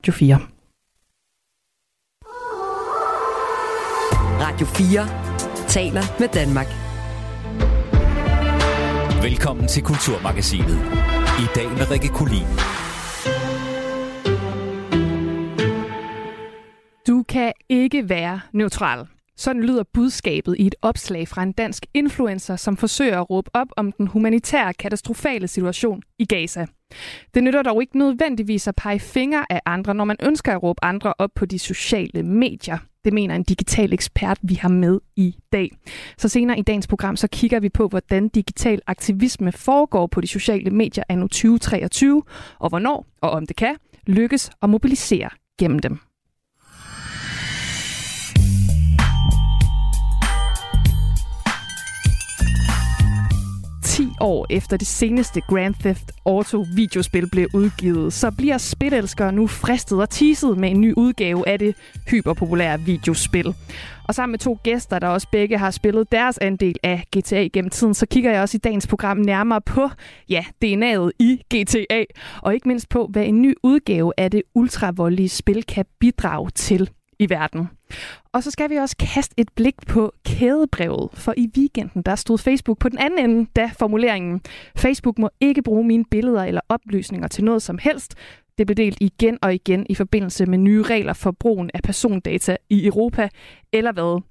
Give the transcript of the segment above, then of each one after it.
Radio 4. Radio 4 taler med Danmark. Velkommen til Kulturmagasinet. I dag med Rikke Kulin. Du kan ikke være neutral. Sådan lyder budskabet i et opslag fra en dansk influencer, som forsøger at råbe op om den humanitære katastrofale situation i Gaza. Det nytter dog ikke nødvendigvis at pege fingre af andre, når man ønsker at råbe andre op på de sociale medier. Det mener en digital ekspert, vi har med i dag. Så senere i dagens program, så kigger vi på, hvordan digital aktivisme foregår på de sociale medier anno 2023, og hvornår og om det kan lykkes at mobilisere gennem dem. 10 år efter det seneste Grand Theft Auto videospil blev udgivet, så bliver spilelskere nu fristet og teaset med en ny udgave af det hyperpopulære videospil. Og sammen med to gæster, der også begge har spillet deres andel af GTA gennem tiden, så kigger jeg også i dagens program nærmere på, ja, DNA'et i GTA, og ikke mindst på, hvad en ny udgave af det ultravoldelige spil kan bidrage til i verden. Og så skal vi også kaste et blik på kædebrevet, for i weekenden der stod Facebook på den anden ende, da formuleringen Facebook må ikke bruge mine billeder eller oplysninger til noget som helst. Det blev delt igen og igen i forbindelse med nye regler for brugen af persondata i Europa, eller hvad?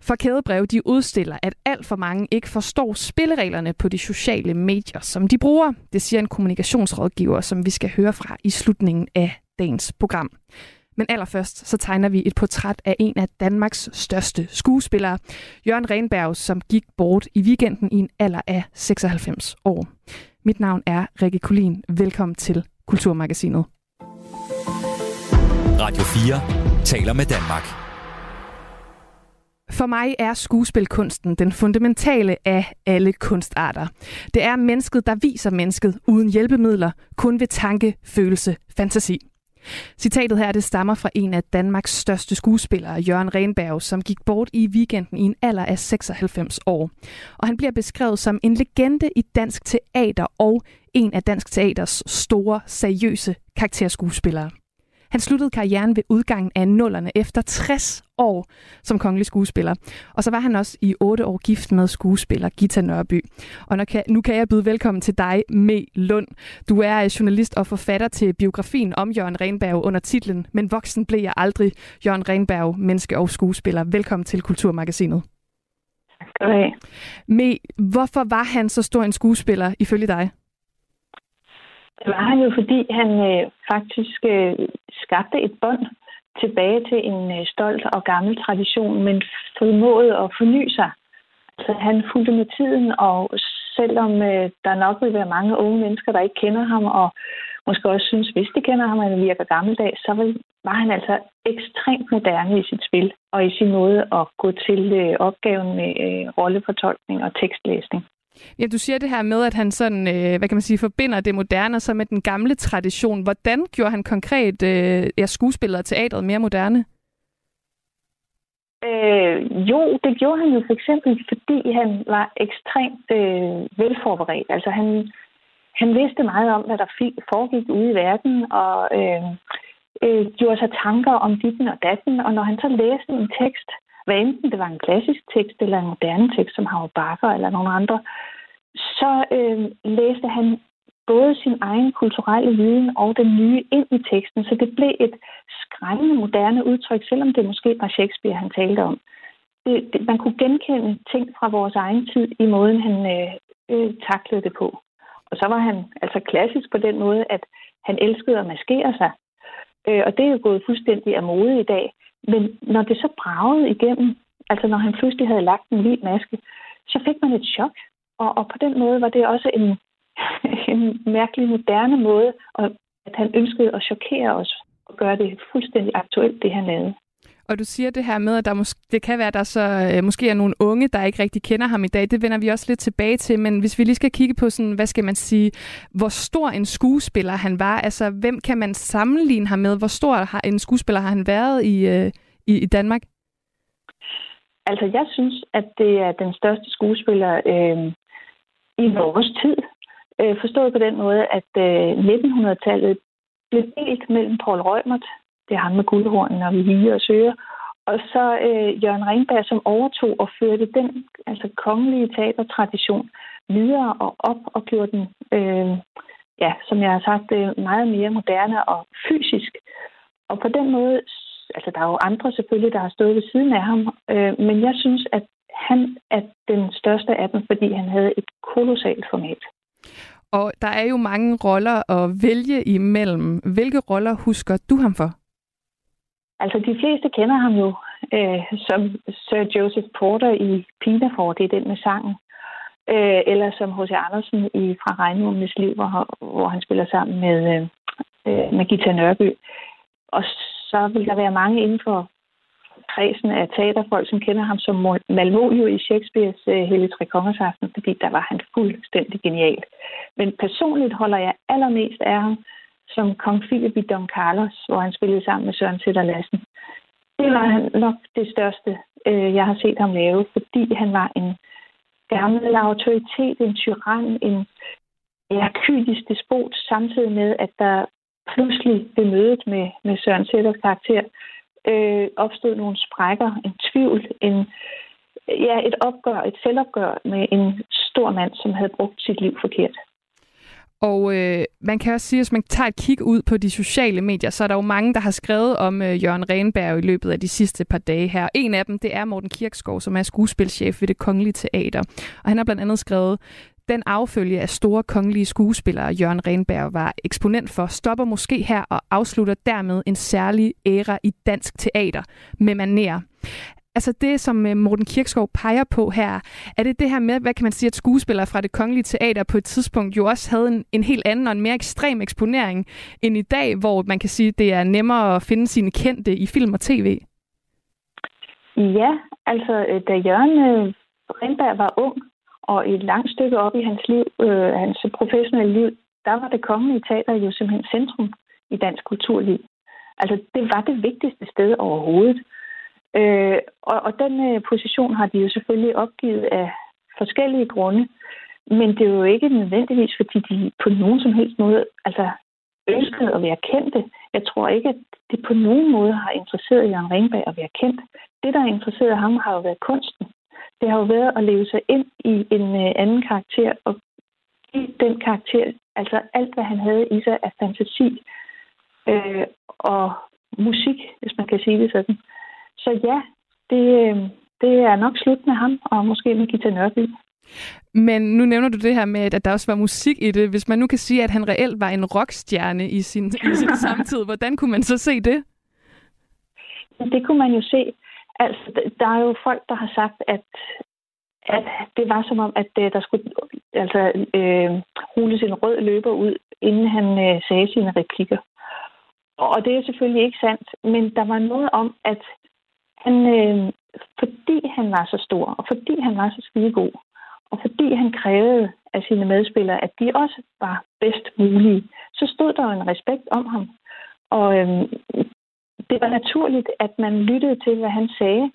For kædebrev de udstiller, at alt for mange ikke forstår spillereglerne på de sociale medier, som de bruger. Det siger en kommunikationsrådgiver, som vi skal høre fra i slutningen af dagens program. Men allerførst så tegner vi et portræt af en af Danmarks største skuespillere, Jørgen Renberg, som gik bort i weekenden i en alder af 96 år. Mit navn er Rikke Kulin. Velkommen til Kulturmagasinet. Radio 4 taler med Danmark. For mig er skuespilkunsten den fundamentale af alle kunstarter. Det er mennesket, der viser mennesket uden hjælpemidler, kun ved tanke, følelse, fantasi. Citatet her det stammer fra en af Danmarks største skuespillere, Jørgen Renberg, som gik bort i weekenden i en alder af 96 år. Og han bliver beskrevet som en legende i dansk teater og en af dansk teaters store, seriøse karakterskuespillere. Han sluttede karrieren ved udgangen af nullerne efter 60 år som kongelig skuespiller. Og så var han også i 8 år gift med skuespiller Gita Nørby. Og nu kan jeg byde velkommen til dig, Me Lund. Du er journalist og forfatter til biografien om Jørgen Renberg under titlen Men voksen blev jeg aldrig. Jørgen Renberg, menneske og skuespiller. Velkommen til Kulturmagasinet. Tak skal du have. Me, hvorfor var han så stor en skuespiller ifølge dig? Det var han jo, fordi han øh, faktisk øh, skabte et bånd tilbage til en øh, stolt og gammel tradition, men formåede at forny sig. Så han fulgte med tiden, og selvom øh, der nok vil være mange unge mennesker, der ikke kender ham, og måske også synes, hvis de kender ham, at han virker gammeldags, så var han altså ekstremt moderne i sit spil, og i sin måde at gå til øh, opgaven med øh, rollefortolkning og tekstlæsning. Ja, du siger det her med, at han sådan, øh, hvad kan man sige, forbinder det moderne så med den gamle tradition. Hvordan gjorde han konkret øh, ja, skuespillet og teatret mere moderne? Øh, jo, det gjorde han jo for eksempel, fordi han var ekstremt øh, velforberedt. Altså han, han vidste meget om, hvad der foregik ude i verden, og øh, øh, gjorde sig tanker om ditten og datten. Og når han så læste en tekst, hvad enten det var en klassisk tekst eller en moderne tekst, som Havre Bakker eller nogle andre, så øh, læste han både sin egen kulturelle viden og den nye ind i teksten, så det blev et skræmmende moderne udtryk, selvom det måske var Shakespeare, han talte om. Det, det, man kunne genkende ting fra vores egen tid i måden, han øh, øh, taklede det på. Og så var han altså klassisk på den måde, at han elskede at maskere sig. Øh, og det er jo gået fuldstændig af mode i dag. Men når det så bragede igennem, altså når han pludselig havde lagt en hvid maske, så fik man et chok. Og, og på den måde var det også en, en mærkelig moderne måde, at han ønskede at chokere os og gøre det fuldstændig aktuelt, det han lavede. Og du siger det her med, at der mås- det kan være, at der så øh, måske er nogle unge, der ikke rigtig kender ham i dag. Det vender vi også lidt tilbage til. Men hvis vi lige skal kigge på, sådan, hvad skal man sige, hvor stor en skuespiller han var. Altså, hvem kan man sammenligne ham med? Hvor stor har en skuespiller har han været i, øh, i, i Danmark? Altså, jeg synes, at det er den største skuespiller øh, i vores tid. Øh, forstået på den måde, at øh, 1900-tallet blev delt mellem Paul Rømert, det er ham med guldhornen når vi higer og søger, og så øh, Jørgen Ringberg, som overtog og førte den altså kongelige teatertradition videre og op og gjorde den, øh, ja, som jeg har sagt, øh, meget mere moderne og fysisk. Og på den måde, altså der er jo andre selvfølgelig, der har stået ved siden af ham, øh, men jeg synes, at han er den største af dem, fordi han havde et kolossalt format. Og der er jo mange roller at vælge imellem. Hvilke roller husker du ham for? Altså, de fleste kender ham jo øh, som Sir Joseph Porter i Pinafore, det er den med sangen. Øh, eller som H.C. Andersen i Fra Regnvognenes Liv, hvor, hvor han spiller sammen med, øh, øh, med Gita Nørby. Og så vil der være mange inden for kredsen af teaterfolk, som kender ham som Malvolio i Shakespeares øh, Helle Tre Kongers Aften, fordi der var han fuldstændig genial. Men personligt holder jeg allermest af ham som kong Philip i Don Carlos, hvor han spillede sammen med Søren Sætter Lassen. Det var han nok det største, øh, jeg har set ham lave, fordi han var en gammel autoritet, en tyran, en ja, kynisk despot, samtidig med, at der pludselig ved mødet med, med Søren Sætters karakter øh, opstod nogle sprækker, en tvivl, en, ja, et opgør, et selvopgør med en stor mand, som havde brugt sit liv forkert. Og øh, man kan også sige, at hvis man tager et kig ud på de sociale medier, så er der jo mange, der har skrevet om øh, Jørgen Renberg i løbet af de sidste par dage her. En af dem, det er Morten Kirksgaard, som er skuespilchef ved det Kongelige Teater. Og han har blandt andet skrevet, den affølge af store kongelige skuespillere, Jørgen Renberg var eksponent for, stopper måske her og afslutter dermed en særlig æra i dansk teater med maner. Altså det, som øh, Morten Kirkskov peger på her, er det det her med, hvad kan man sige, at skuespillere fra det kongelige teater på et tidspunkt jo også havde en, en helt anden og en mere ekstrem eksponering end i dag, hvor man kan sige, at det er nemmere at finde sine kendte i film og tv? Ja, altså øh, da Jørgen øh, Rindberg var ung, og et langt stykke op i hans liv, øh, hans professionelle liv, der var det kongelige teater jo simpelthen centrum i dansk kulturliv. Altså, det var det vigtigste sted overhovedet. Øh, og, og den øh, position har de jo selvfølgelig opgivet af forskellige grunde, men det er jo ikke nødvendigvis, fordi de på nogen som helst måde altså, ønskede at være kendte. Jeg tror ikke, at det på nogen måde har interesseret Jørgen Ringberg at være kendt. Det, der har interesseret ham, har jo været kunsten det har jo været at leve sig ind i en øh, anden karakter, og i den karakter, altså alt, hvad han havde i sig af fantasi øh, og musik, hvis man kan sige det sådan. Så ja, det, øh, det er nok slut med ham, og måske med Gita Nørby. Men nu nævner du det her med, at der også var musik i det. Hvis man nu kan sige, at han reelt var en rockstjerne i sin, i sin samtid, hvordan kunne man så se det? Det kunne man jo se. Altså, der er jo folk, der har sagt, at, at det var som om, at øh, der skulle altså, øh, rulles en rød løber ud, inden han øh, sagde sine replikker. Og det er selvfølgelig ikke sandt, men der var noget om, at han, øh, fordi han var så stor, og fordi han var så skidegod, og fordi han krævede af sine medspillere, at de også var bedst mulige, så stod der en respekt om ham. Og øh, det var naturligt, at man lyttede til, hvad han sagde.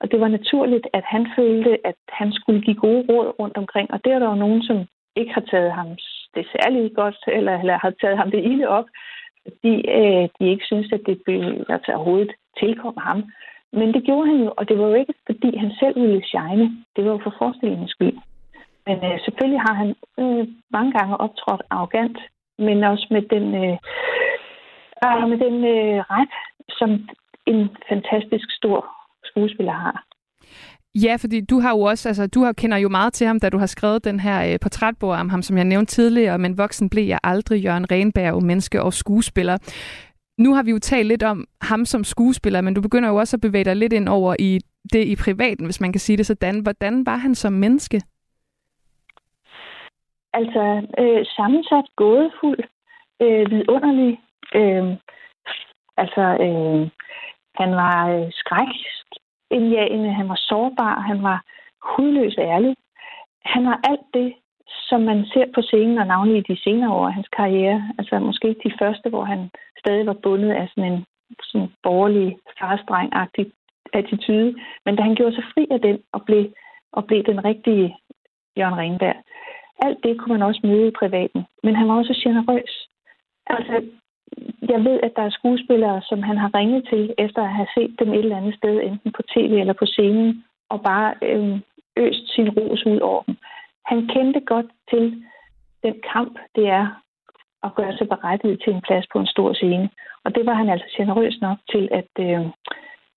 Og det var naturligt, at han følte, at han skulle give gode råd rundt omkring. Og det er der jo nogen, som ikke har taget ham det særligt godt, eller, eller har taget ham det ilde op, fordi øh, de ikke synes, at det altså, overhovedet tilkom ham. Men det gjorde han jo, og det var jo ikke, fordi han selv ville shine. Det var jo for forestillingens skyld. Men øh, selvfølgelig har han øh, mange gange optrådt arrogant, men også med den, øh, øh, med den øh, ret, som en fantastisk stor skuespiller har. Ja, fordi du har jo også, altså du har, kender jo meget til ham, da du har skrevet den her øh, portrætbog om ham, som jeg nævnte tidligere, men voksen blev jeg aldrig Jørgen Renberg, menneske og skuespiller. Nu har vi jo talt lidt om ham som skuespiller, men du begynder jo også at bevæge dig lidt ind over i det i privaten, hvis man kan sige det sådan. Hvordan var han som menneske? Altså, øh, sammensat, gådefuld, øh, vidunderlig, øh, Altså, øh, han var øh, skrækindjagende, han var sårbar, han var hudløs ærlig. Han var alt det, som man ser på scenen, og navnlig i de senere år af hans karriere. Altså måske de første, hvor han stadig var bundet af sådan en sådan borgerlig, farstreng attitude. Men da han gjorde sig fri af den og blev, og blev den rigtige Jørgen Renberg, alt det kunne man også møde i privaten. Men han var også generøs. Altså, jeg ved, at der er skuespillere, som han har ringet til, efter at have set dem et eller andet sted, enten på tv eller på scenen, og bare øh, øst sin ros ud over dem. Han kendte godt til den kamp, det er at gøre sig berettiget til en plads på en stor scene. Og det var han altså generøs nok til at øh,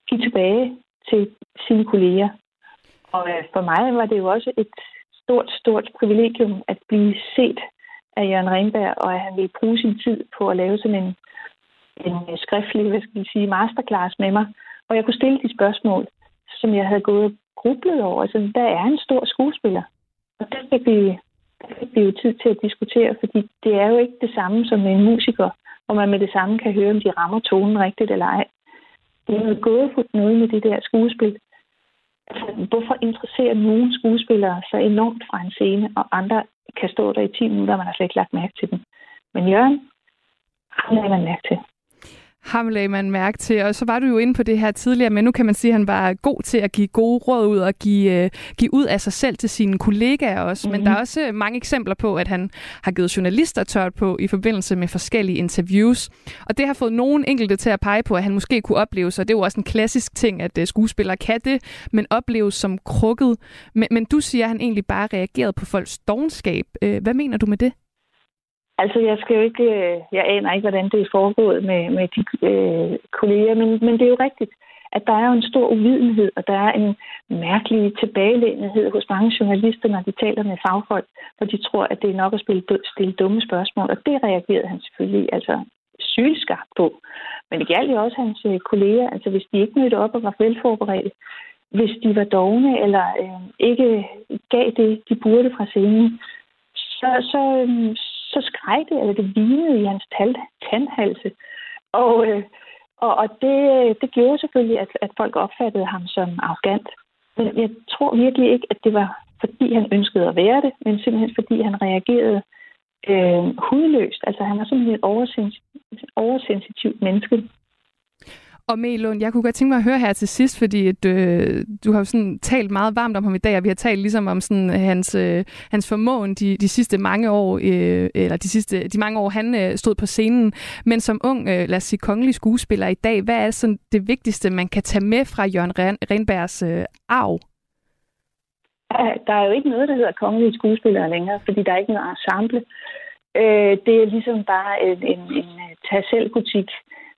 give tilbage til sine kolleger. Og øh, for mig var det jo også et stort, stort privilegium at blive set af Jørgen Renberg, og at han ville bruge sin tid på at lave sådan en, en øh, skriftlig, hvad skal vi sige, masterclass med mig, hvor jeg kunne stille de spørgsmål, som jeg havde gået og grublet over. Altså, der er en stor skuespiller, og det fik vi, der fik vi jo tid til at diskutere, fordi det er jo ikke det samme som med en musiker, hvor man med det samme kan høre, om de rammer tonen rigtigt eller ej. Det er noget gådefuldt noget med det der skuespil. Altså, hvorfor interesserer nogle skuespillere så enormt fra en scene, og andre kan stå der i 10 minutter, og man har slet ikke lagt mærke til dem. Men Jørgen, ham lagde man mærke til. Ham lagde man mærke til, og så var du jo inde på det her tidligere, men nu kan man sige, at han var god til at give gode råd ud og give, uh, give ud af sig selv til sine kollegaer også. Mm-hmm. Men der er også mange eksempler på, at han har givet journalister tørt på i forbindelse med forskellige interviews. Og det har fået nogen enkelte til at pege på, at han måske kunne opleves, og det er jo også en klassisk ting, at uh, skuespillere kan det, men opleves som krukket. Men, men du siger, at han egentlig bare reagerede på folks dogenskab. Uh, hvad mener du med det? Altså, jeg skal jo ikke, øh, jeg aner ikke, hvordan det er foregået med, med de øh, kolleger, men, men det er jo rigtigt, at der er jo en stor uvidenhed, og der er en mærkelig tilbagelænethed hos mange journalister, når de taler med fagfolk, for de tror, at det er nok at spille, stille dumme spørgsmål, og det reagerede han selvfølgelig altså sylskarpt på. Men det galt jo også hans øh, kolleger, altså hvis de ikke mødte op og var velforberedte, hvis de var dogne eller øh, ikke gav det, de burde fra scenen, så, så, øh, så skreg det, eller det vinede i hans tal, tandhalse. Og, øh, og, og det, det gjorde selvfølgelig, at, at folk opfattede ham som arrogant. Men jeg tror virkelig ikke, at det var fordi han ønskede at være det, men simpelthen fordi han reagerede øh, hudløst. Altså han var simpelthen et oversensitivt, oversensitivt menneske. Og Melund, jeg kunne godt tænke mig at høre her til sidst, fordi at, øh, du har jo sådan talt meget varmt om ham i dag, og vi har talt ligesom om sådan øh, hans, øh, hans formåen de, de sidste mange år, øh, eller de sidste de mange år, han øh, stod på scenen. Men som ung, øh, lad os sige, kongelig skuespiller i dag, hvad er sådan det vigtigste, man kan tage med fra Jørgen Renbergs øh, arv? Der er jo ikke noget, der hedder kongelige skuespillere længere, fordi der er ikke noget ensemble. Øh, det er ligesom bare en, en, en tag selv butik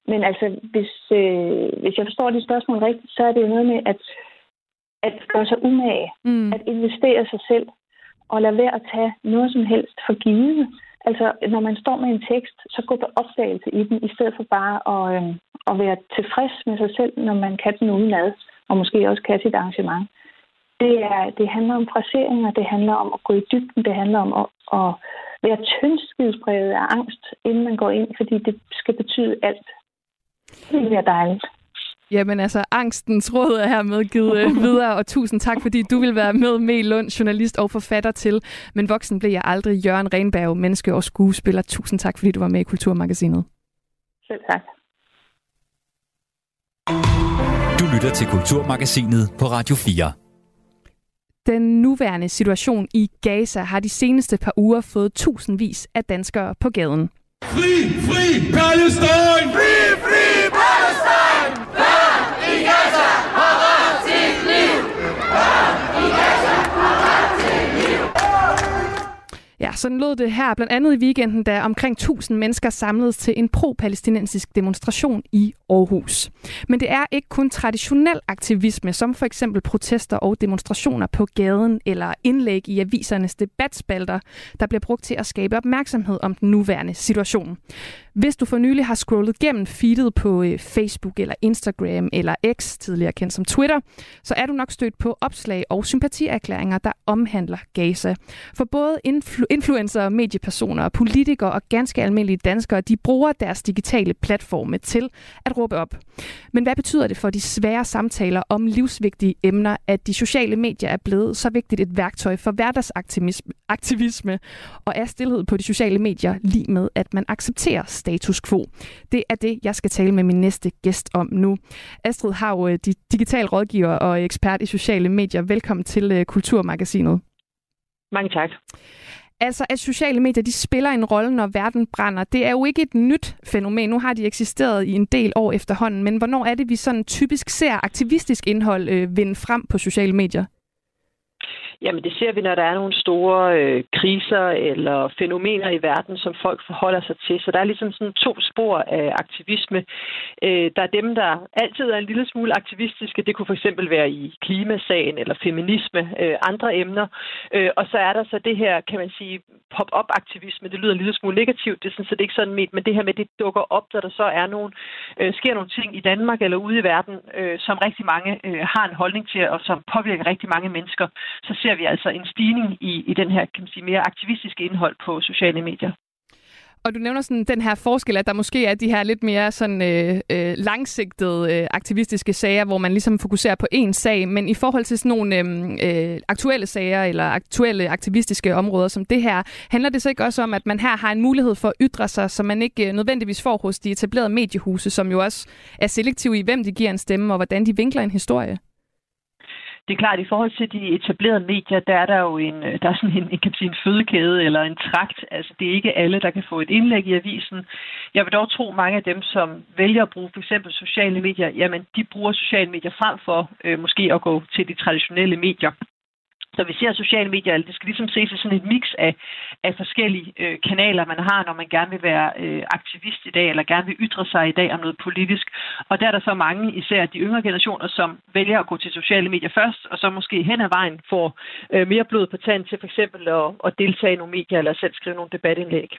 men altså, hvis, øh, hvis jeg forstår de spørgsmål rigtigt, så er det jo noget med at, at gøre sig umage, mm. at investere sig selv, og lade være at tage noget som helst for givet. Altså, når man står med en tekst, så gå på opdagelse i den, i stedet for bare at, øh, at være tilfreds med sig selv, når man kan den udenad, og måske også kan sit arrangement. Det, er, det handler om fraseringer, det handler om at gå i dybden, det handler om at, at være tyndskidspræget af angst, inden man går ind, fordi det skal betyde alt. Det bliver dejligt. Jamen altså, angstens råd er hermed givet øh, videre, og tusind tak, fordi du vil være med, med Lund, journalist og forfatter til Men voksen blev jeg aldrig, Jørgen Renberg, menneske og skuespiller. Tusind tak, fordi du var med i Kulturmagasinet. Selv tak. Du lytter til Kulturmagasinet på Radio 4. Den nuværende situation i Gaza har de seneste par uger fået tusindvis af danskere på gaden. Fri, fri Palestine! Fri, fri Palestine! Børn i Gaza har ret til liv! Børn i Gaza har ret til liv! Ja, sådan lød det her, blandt andet i weekenden, da omkring 1000 mennesker samledes til en pro-palæstinensisk demonstration i Aarhus. Men det er ikke kun traditionel aktivisme, som for eksempel protester og demonstrationer på gaden eller indlæg i avisernes debatspalter, der bliver brugt til at skabe opmærksomhed om den nuværende situation. Hvis du for nylig har scrollet gennem feedet på øh, Facebook eller Instagram eller X, tidligere kendt som Twitter, så er du nok stødt på opslag og sympatierklæringer, der omhandler Gaza. For både influ- influencer, mediepersoner, politikere og ganske almindelige danskere, de bruger deres digitale platforme til at råbe op. Men hvad betyder det for de svære samtaler om livsvigtige emner, at de sociale medier er blevet så vigtigt et værktøj for hverdagsaktivisme, og er stillhed på de sociale medier lige med, at man accepterer status quo? Det er det, jeg skal tale med min næste gæst om nu. Astrid Hav, øh, digital rådgiver og ekspert i sociale medier. Velkommen til øh, Kulturmagasinet. Mange tak. Altså, at sociale medier de spiller en rolle, når verden brænder, det er jo ikke et nyt fænomen. Nu har de eksisteret i en del år efterhånden, men hvornår er det, vi sådan typisk ser aktivistisk indhold øh, vinde frem på sociale medier? Jamen det ser vi, når der er nogle store øh, kriser eller fænomener i verden, som folk forholder sig til. Så der er ligesom sådan to spor af aktivisme. Øh, der er dem, der altid er en lille smule aktivistiske. Det kunne for eksempel være i klimasagen eller feminisme, øh, andre emner. Øh, og så er der så det her, kan man sige, pop-up-aktivisme. Det lyder en lille smule negativt. Det er sådan set ikke sådan ment, men det her med, det dukker op, da der så er nogle, øh, sker nogle ting i Danmark eller ude i verden, øh, som rigtig mange øh, har en holdning til, og som påvirker rigtig mange mennesker. Så ser vi altså en stigning i, i den her kan man sige, mere aktivistiske indhold på sociale medier. Og du nævner sådan den her forskel, at der måske er de her lidt mere sådan øh, øh, langsigtede øh, aktivistiske sager, hvor man ligesom fokuserer på én sag, men i forhold til sådan nogle øh, øh, aktuelle sager eller aktuelle aktivistiske områder som det her, handler det så ikke også om, at man her har en mulighed for at ytre sig, som man ikke øh, nødvendigvis får hos de etablerede mediehuse, som jo også er selektive i, hvem de giver en stemme og hvordan de vinkler en historie? Det er klart, at i forhold til de etablerede medier, der er der jo en, øh, der er sådan en, kan sige, en fødekæde eller en trakt. Altså, det er ikke alle, der kan få et indlæg i avisen. Jeg vil dog tro, mange af dem, som vælger at bruge for eksempel sociale medier, jamen, de bruger sociale medier frem for øh, måske at gå til de traditionelle medier. Så vi ser sociale medier, det skal ligesom ses som sådan et mix af, af forskellige øh, kanaler, man har, når man gerne vil være øh, aktivist i dag, eller gerne vil ytre sig i dag om noget politisk. Og der er der så mange, især de yngre generationer, som vælger at gå til sociale medier først, og så måske hen ad vejen får øh, mere blod på tanden til for eksempel at, at deltage i nogle medier, eller selv skrive nogle debatindlæg.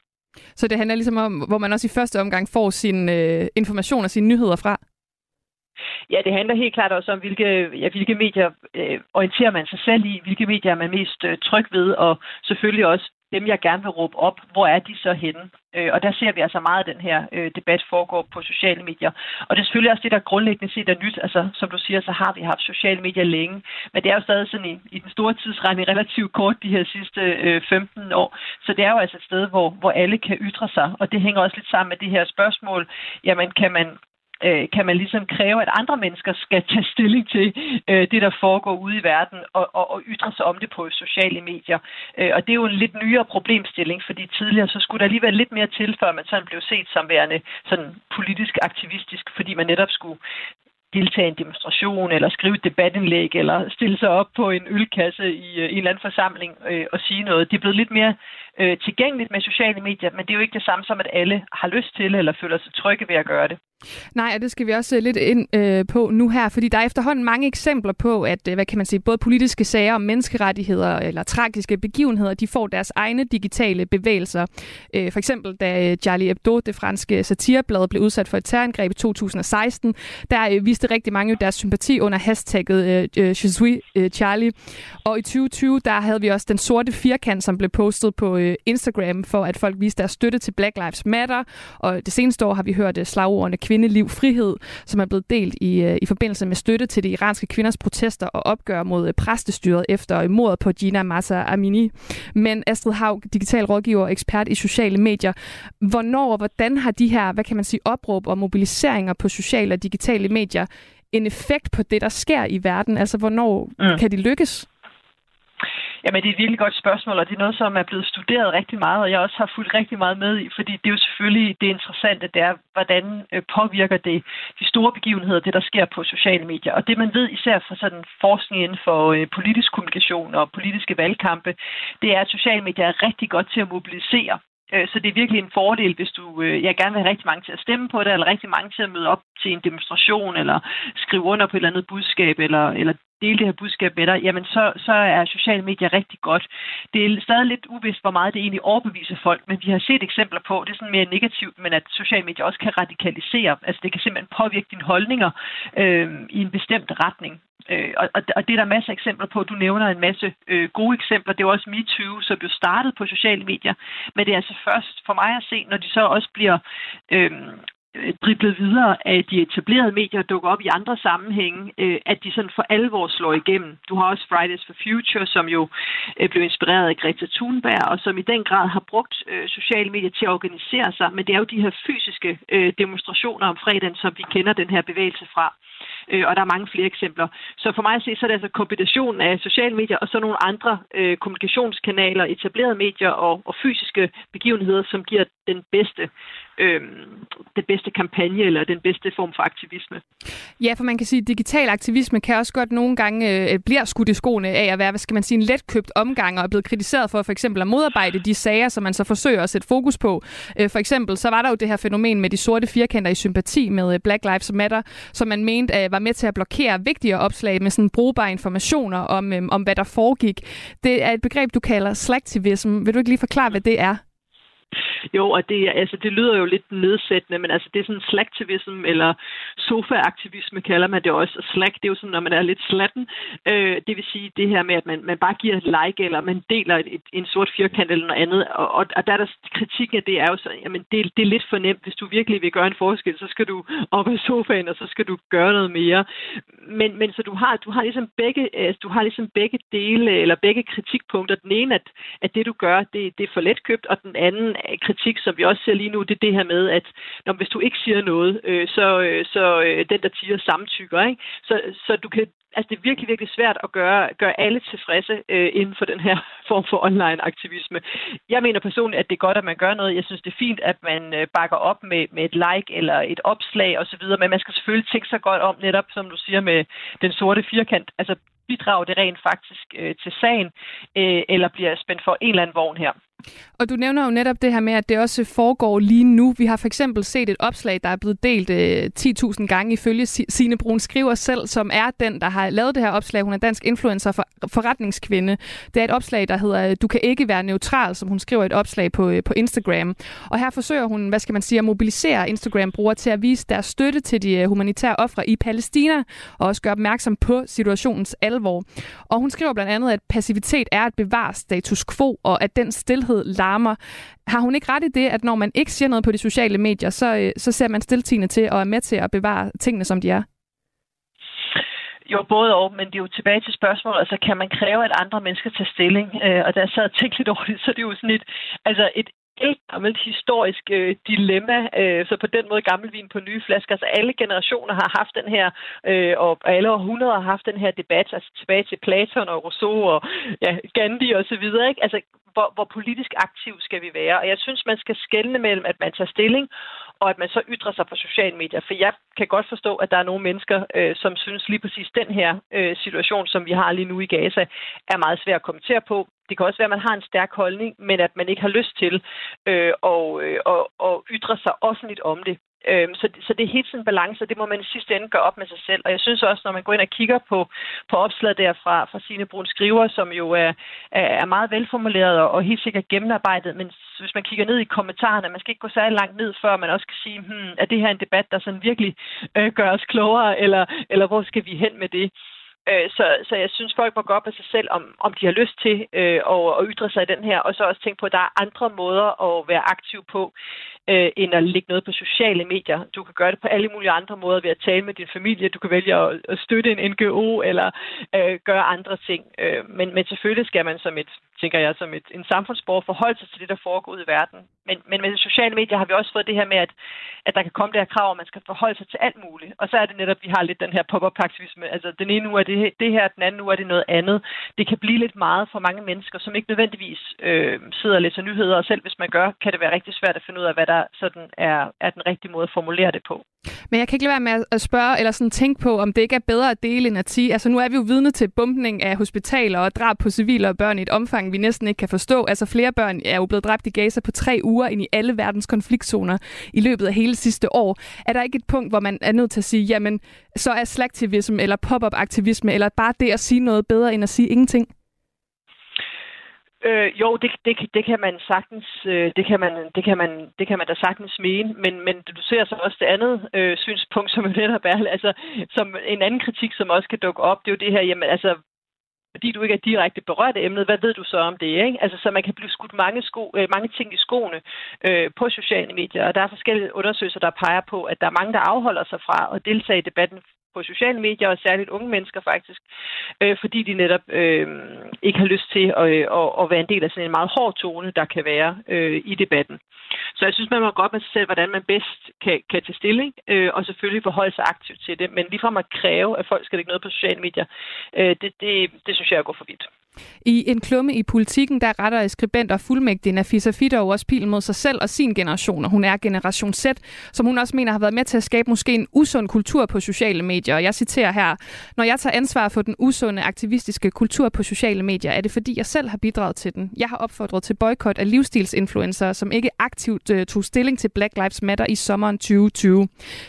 Så det handler ligesom om, hvor man også i første omgang får sin øh, information og sine nyheder fra? Ja, det handler helt klart også om, hvilke, ja, hvilke medier øh, orienterer man sig selv i, hvilke medier er man mest øh, tryg ved, og selvfølgelig også dem, jeg gerne vil råbe op, hvor er de så henne? Øh, og der ser vi altså meget, at den her øh, debat foregår på sociale medier. Og det er selvfølgelig også det, der grundlæggende set er nyt. Altså, som du siger, så har vi haft sociale medier længe. Men det er jo stadig sådan i, i den store tidsregning relativt kort de her sidste øh, 15 år. Så det er jo altså et sted, hvor, hvor alle kan ytre sig. Og det hænger også lidt sammen med det her spørgsmål. Jamen, kan man, øh, kan man ligesom kræve, at andre mennesker skal tage stilling til øh, det, der foregår ude i verden, og, og, og ytre sig om det på sociale medier. Øh, og det er jo en lidt nyere problemstilling, fordi tidligere så skulle der alligevel lidt mere til, før man sådan blev set som værende sådan politisk aktivistisk, fordi man netop skulle deltage i en demonstration, eller skrive et debatindlæg, eller stille sig op på en ølkasse i, øh, i en eller anden forsamling øh, og sige noget. Det er blevet lidt mere øh, tilgængeligt med sociale medier, men det er jo ikke det samme som, at alle har lyst til eller føler sig trygge ved at gøre det. Nej, og det skal vi også øh, lidt ind øh, på nu her, fordi der er efterhånden mange eksempler på, at øh, hvad kan man sige, både politiske sager om menneskerettigheder eller tragiske begivenheder, de får deres egne digitale bevægelser. Øh, for eksempel da øh, Charlie Hebdo, det franske satireblad, blev udsat for et terrorangreb i 2016, der øh, viste rigtig mange deres sympati under hashtagget øh, øh Je suis Charlie. Og i 2020, der havde vi også den sorte firkant, som blev postet på øh, Instagram, for at folk viste deres støtte til Black Lives Matter. Og det seneste år har vi hørt øh, slagordene kvindeliv, frihed, som er blevet delt i, øh, i forbindelse med støtte til de iranske kvinders protester og opgør mod øh, præstestyret efter mordet på Gina Massa Amini. Men Astrid Haug, digital rådgiver og ekspert i sociale medier. Hvornår og hvordan har de her, hvad kan man sige, opråb og mobiliseringer på sociale og digitale medier en effekt på det, der sker i verden? Altså, hvornår mm. kan de lykkes? Jamen, det er et virkelig godt spørgsmål, og det er noget, som er blevet studeret rigtig meget, og jeg også har fulgt rigtig meget med i, fordi det er jo selvfølgelig det interessante, det er, hvordan øh, påvirker det de store begivenheder, det der sker på sociale medier. Og det man ved især fra sådan forskning inden for øh, politisk kommunikation og politiske valgkampe, det er, at sociale medier er rigtig godt til at mobilisere øh, så det er virkelig en fordel, hvis du øh, jeg gerne vil have rigtig mange til at stemme på det, eller rigtig mange til at møde op til en demonstration, eller skrive under på et eller andet budskab, eller, eller dele det her budskab med dig, jamen så, så er sociale medier rigtig godt. Det er stadig lidt uvist, hvor meget det egentlig overbeviser folk, men vi har set eksempler på, det er sådan mere negativt, men at sociale medier også kan radikalisere. Altså det kan simpelthen påvirke dine holdninger øh, i en bestemt retning. Øh, og, og det er der masser af eksempler på. Du nævner en masse øh, gode eksempler. Det er også MeToo, som jo startede på sociale medier. Men det er altså først for mig at se, når de så også bliver Øh, driblet videre af de etablerede medier dukker op i andre sammenhænge, øh, at de sådan for alvor slår igennem. Du har også Fridays for Future, som jo øh, blev inspireret af Greta Thunberg, og som i den grad har brugt øh, sociale medier til at organisere sig, men det er jo de her fysiske øh, demonstrationer om fredagen, som vi kender den her bevægelse fra. øh, og der er mange flere eksempler. Så for mig at se, så er det altså kombinationen af sociale medier og så nogle andre øh, kommunikationskanaler, etablerede medier og, og fysiske begivenheder, som giver den bedste øh, den bedste kampagne eller den bedste form for aktivisme. Ja, for man kan sige, at digital aktivisme kan også godt nogle gange øh, bliver skudt i skoene af at være, hvad skal man sige, en letkøbt omgang og er blevet kritiseret for for eksempel at modarbejde de sager, som man så forsøger at sætte fokus på. Øh, for eksempel så var der jo det her fænomen med de sorte firkanter i sympati med øh, Black Lives Matter, som man mente øh, var med til at blokere vigtige opslag med sådan brugbare informationer om, øh, om hvad der foregik. Det er et begreb, du kalder slacktivism. Vil du ikke lige forklare, hvad det er? Jo, og det, altså, det lyder jo lidt nedsættende, men altså, det er sådan slacktivism, eller sofaaktivisme kalder man det også. Slack, det er jo sådan, når man er lidt slatten. Øh, det vil sige det her med, at man, man bare giver et like, eller man deler et, et, en sort firkant eller noget andet. Og, og, og der er der kritikken af det er jo så, jamen, det, det er lidt for nemt. Hvis du virkelig vil gøre en forskel, så skal du op af sofaen, og så skal du gøre noget mere. Men, men så du har, du har ligesom begge, altså, du har ligesom begge dele, eller begge kritikpunkter. Den ene, at, at det du gør, det, det er for letkøbt, og den anden øh, kritik, som vi også ser lige nu, det er det her med, at når, hvis du ikke siger noget, øh, så, øh, så øh, den, der tiger, samtykker. Ikke? Så, så du kan altså det er virkelig, virkelig svært at gøre, gøre alle tilfredse øh, inden for den her form for online aktivisme. Jeg mener personligt, at det er godt, at man gør noget. Jeg synes, det er fint, at man øh, bakker op med, med et like eller et opslag osv., men man skal selvfølgelig tænke sig godt om, netop som du siger med den sorte firkant. Altså bidrager det rent faktisk øh, til sagen, øh, eller bliver spændt for en eller anden vogn her. Og du nævner jo netop det her med, at det også foregår lige nu. Vi har for eksempel set et opslag, der er blevet delt øh, 10.000 gange ifølge Sine Brun Skriver selv, som er den, der har lavet det her opslag. Hun er dansk influencer for forretningskvinde. Det er et opslag, der hedder øh, Du kan ikke være neutral, som hun skriver et opslag på, øh, på Instagram. Og her forsøger hun, hvad skal man sige, at mobilisere Instagram-brugere til at vise deres støtte til de øh, humanitære ofre i Palæstina, og også gøre opmærksom på situationens alvor. Og hun skriver blandt andet, at passivitet er at bevare status quo, og at den stillhed larmer. Har hun ikke ret i det, at når man ikke siger noget på de sociale medier, så, øh, så ser man stiltigende til og er med til at bevare tingene, som de er? Jo, både og, men det er jo tilbage til spørgsmålet, altså kan man kræve, at andre mennesker tager stilling? Øh, og der sad jeg tænkt lidt over det, så det er jo sådan et, altså et gammelt historisk øh, dilemma, øh, så på den måde gammel vin på nye flasker. Altså alle generationer har haft den her, øh, og alle århundreder har haft den her debat, altså tilbage til Platon og Rousseau og ja, Gandhi og så videre. Ikke? Altså hvor, hvor politisk aktiv skal vi være? Og jeg synes, man skal skelne mellem, at man tager stilling, og at man så ytrer sig på sociale medier. For jeg kan godt forstå, at der er nogle mennesker, øh, som synes lige præcis den her øh, situation, som vi har lige nu i Gaza, er meget svær at kommentere på. Det kan også være, at man har en stærk holdning, men at man ikke har lyst til øh, og, øh, og, og ytre sig offentligt om det. Øhm, så, så det er helt sådan en balance, og det må man i sidste ende gøre op med sig selv. Og jeg synes også, når man går ind og kigger på, på opslaget der fra, fra Signe Brun Skriver, som jo er, er meget velformuleret og, og helt sikkert gennemarbejdet, men hvis man kigger ned i kommentarerne, man skal ikke gå særlig langt ned, før man også kan sige, hmm, er det her en debat, der sådan virkelig øh, gør os klogere, eller, eller hvor skal vi hen med det? Øh, så, så jeg synes, folk må gå op af sig selv, om, om de har lyst til øh, at, at ytre sig i den her, og så også tænke på, at der er andre måder at være aktiv på, øh, end at lægge noget på sociale medier. Du kan gøre det på alle mulige andre måder ved at tale med din familie. Du kan vælge at, at støtte en NGO eller øh, gøre andre ting. Øh, men, men selvfølgelig skal man som et, tænker jeg, som et, en samfundsborger forholde sig til det, der foregår ude i verden. Men, men med sociale medier har vi også fået det her med, at, at der kan komme det her krav, at man skal forholde sig til alt muligt. Og så er det netop, at vi har lidt den her pop-up-aktivisme. Altså den ene uge er det, det her, den anden uge er det noget andet. Det kan blive lidt meget for mange mennesker, som ikke nødvendigvis øh, sidder og læser nyheder, og selv hvis man gør, kan det være rigtig svært at finde ud af, hvad der sådan er, er den rigtige måde at formulere det på. Men jeg kan ikke lade være med at spørge, eller sådan tænke på, om det ikke er bedre at dele end at sige, altså nu er vi jo vidne til bumpning af hospitaler og drab på civile og børn i et omfang, vi næsten ikke kan forstå. Altså flere børn er jo blevet dræbt i Gaza på tre uger ind i alle verdens konfliktzoner i løbet af hele sidste år. Er der ikke et punkt, hvor man er nødt til at sige, jamen så er slacktivism eller pop-up-aktivisme, eller bare det at sige noget bedre end at sige ingenting? Øh, jo, det, det, det kan man sagtens, øh, det kan man, det kan man, det kan man da sagtens mene, men, men du ser så også det andet øh, synspunkt, som jo netop er, altså, som en anden kritik, som også kan dukke op, det er jo det her, jamen altså, fordi du ikke er direkte berørt af emnet, hvad ved du så om det? Ikke? Altså, så man kan blive skudt mange, sko, øh, mange ting i skoene øh, på sociale medier, og der er forskellige undersøgelser, der peger på, at der er mange, der afholder sig fra at deltage i debatten på sociale medier, og særligt unge mennesker faktisk, øh, fordi de netop øh, ikke har lyst til at, øh, at, at være en del af sådan en meget hård tone, der kan være øh, i debatten. Så jeg synes, man må godt med sig selv, hvordan man bedst kan, kan tage stilling, øh, og selvfølgelig forholde sig aktivt til det. Men lige fra at kræve, at folk skal lægge noget på sociale medier, øh, det, det, det synes jeg er gå for vidt. I en klumme i politikken, der retter skribent og fuldmægtig Nafisa Fidov også pilen mod sig selv og sin generation, og hun er generation Z, som hun også mener har været med til at skabe måske en usund kultur på sociale medier. Og jeg citerer her, når jeg tager ansvar for den usunde aktivistiske kultur på sociale medier, er det fordi jeg selv har bidraget til den. Jeg har opfordret til boykot af livsstilsinfluencer, som ikke aktivt uh, tog stilling til Black Lives Matter i sommeren 2020.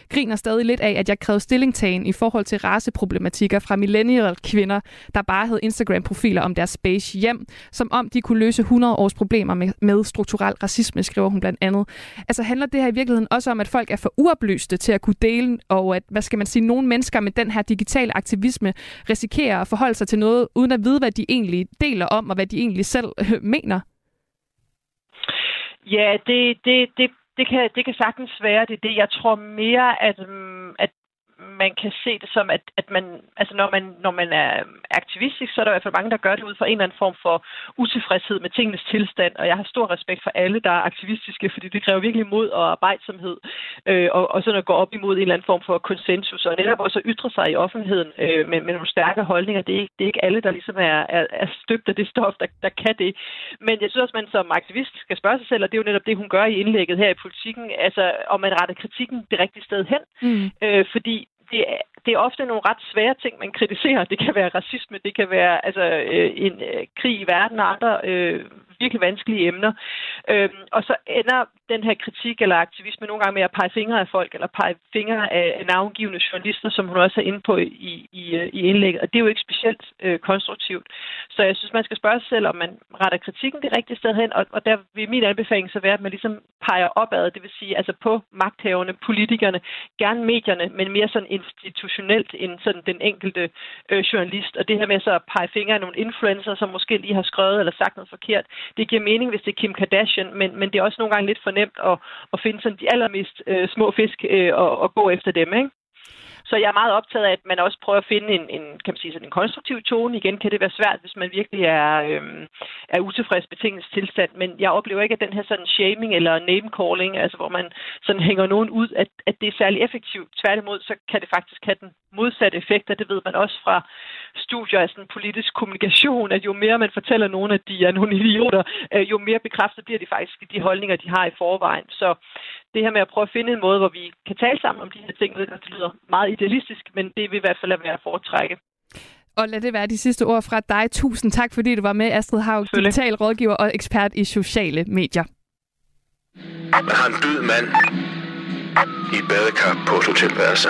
Griner stadig lidt af, at jeg krævede stillingtagen i forhold til raceproblematikker fra millennial kvinder, der bare havde Instagram-profiler om deres space hjem, som om de kunne løse 100 års problemer med, med strukturel racisme, skriver hun blandt andet. Altså handler det her i virkeligheden også om, at folk er for uoplyste til at kunne dele, og at, hvad skal man sige, nogle mennesker med den her digitale aktivisme risikerer at forholde sig til noget, uden at vide, hvad de egentlig deler om, og hvad de egentlig selv øh, mener? Ja, det, det, det, det kan, det kan sagtens være det. det. Jeg tror mere, at, mm, at man kan se det som, at, at man, altså når, man, når man er aktivistisk, så er der i hvert fald mange, der gør det ud fra en eller anden form for utilfredshed med tingenes tilstand, og jeg har stor respekt for alle, der er aktivistiske, fordi det kræver virkelig mod og arbejdsomhed, øh, og, og sådan at gå op imod en eller anden form for konsensus, og netop også at ytre sig i offentligheden øh, med, med nogle stærke holdninger. Det er, ikke, det er ikke alle, der ligesom er, er, er støbt af det stof, der, der kan det. Men jeg synes også, man som aktivist skal spørge sig selv, og det er jo netop det, hun gør i indlægget her i politikken, altså om man retter kritikken det rigtige sted hen. Mm. Øh, fordi det, er, det er ofte nogle ret svære ting, man kritiserer. Det kan være racisme, det kan være altså, øh, en øh, krig i verden og andre øh, virkelig vanskelige emner. Øh, og så ender den her kritik eller aktivisme nogle gange med at pege fingre af folk, eller pege fingre af navngivende journalister, som hun også er inde på i, i, øh, i indlægget. Og det er jo ikke specielt øh, konstruktivt. Så jeg synes, man skal spørge sig selv, om man retter kritikken det rigtige sted hen, og, og der vil min anbefaling så være, at man ligesom peger opad, det vil sige altså på magthaverne, politikerne, gerne medierne, men mere sådan institutionelt end sådan den enkelte øh, journalist. Og det her med så at pege fingre af nogle influencer, som måske lige har skrevet eller sagt noget forkert, det giver mening, hvis det er Kim Kardashian, men, men det er også nogle gange lidt for nemt at, at finde sådan de allermest øh, små fisk øh, og, og gå efter dem, ikke? Så jeg er meget optaget af, at man også prøver at finde en, en, kan man sige, sådan en konstruktiv tone. Igen kan det være svært, hvis man virkelig er, øhm, er utilfreds betinget tilstand. Men jeg oplever ikke, at den her sådan shaming eller name-calling, altså hvor man sådan hænger nogen ud, at, at det er særlig effektivt. Tværtimod, så kan det faktisk have den modsatte effekt, og det ved man også fra studier af sådan politisk kommunikation, at jo mere man fortæller nogen, at de er nogle idioter, øh, jo mere bekræftet bliver de faktisk de holdninger, de har i forvejen. Så det her med at prøve at finde en måde, hvor vi kan tale sammen om de her ting, det lyder meget idealistisk, men det vil i hvert fald være at foretrække. Og lad det være de sidste ord fra dig. Tusind tak, fordi du var med, Astrid Haug, digital rådgiver og ekspert i sociale medier. Man har en død mand i et badekar på et hotelværelse.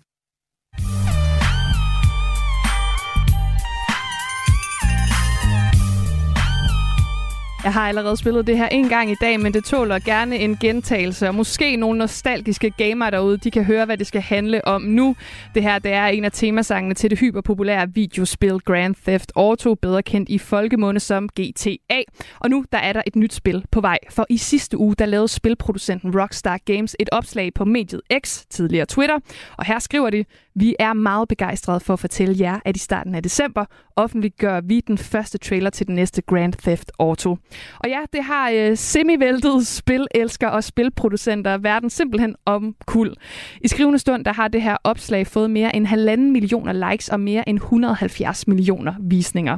Jeg har allerede spillet det her en gang i dag, men det tåler gerne en gentagelse. Og måske nogle nostalgiske gamere derude, de kan høre, hvad det skal handle om nu. Det her det er en af temasangene til det hyperpopulære videospil Grand Theft Auto, bedre kendt i folkemunde som GTA. Og nu der er der et nyt spil på vej, for i sidste uge der lavede spilproducenten Rockstar Games et opslag på mediet X, tidligere Twitter. Og her skriver de, vi er meget begejstrede for at fortælle jer, at i starten af december offentliggør vi den første trailer til den næste Grand Theft Auto. Og ja, det har øh, semivæltet spilelsker og spilproducenter verden simpelthen om kul. I skrivende stund, der har det her opslag fået mere end halvanden millioner likes og mere end 170 millioner visninger.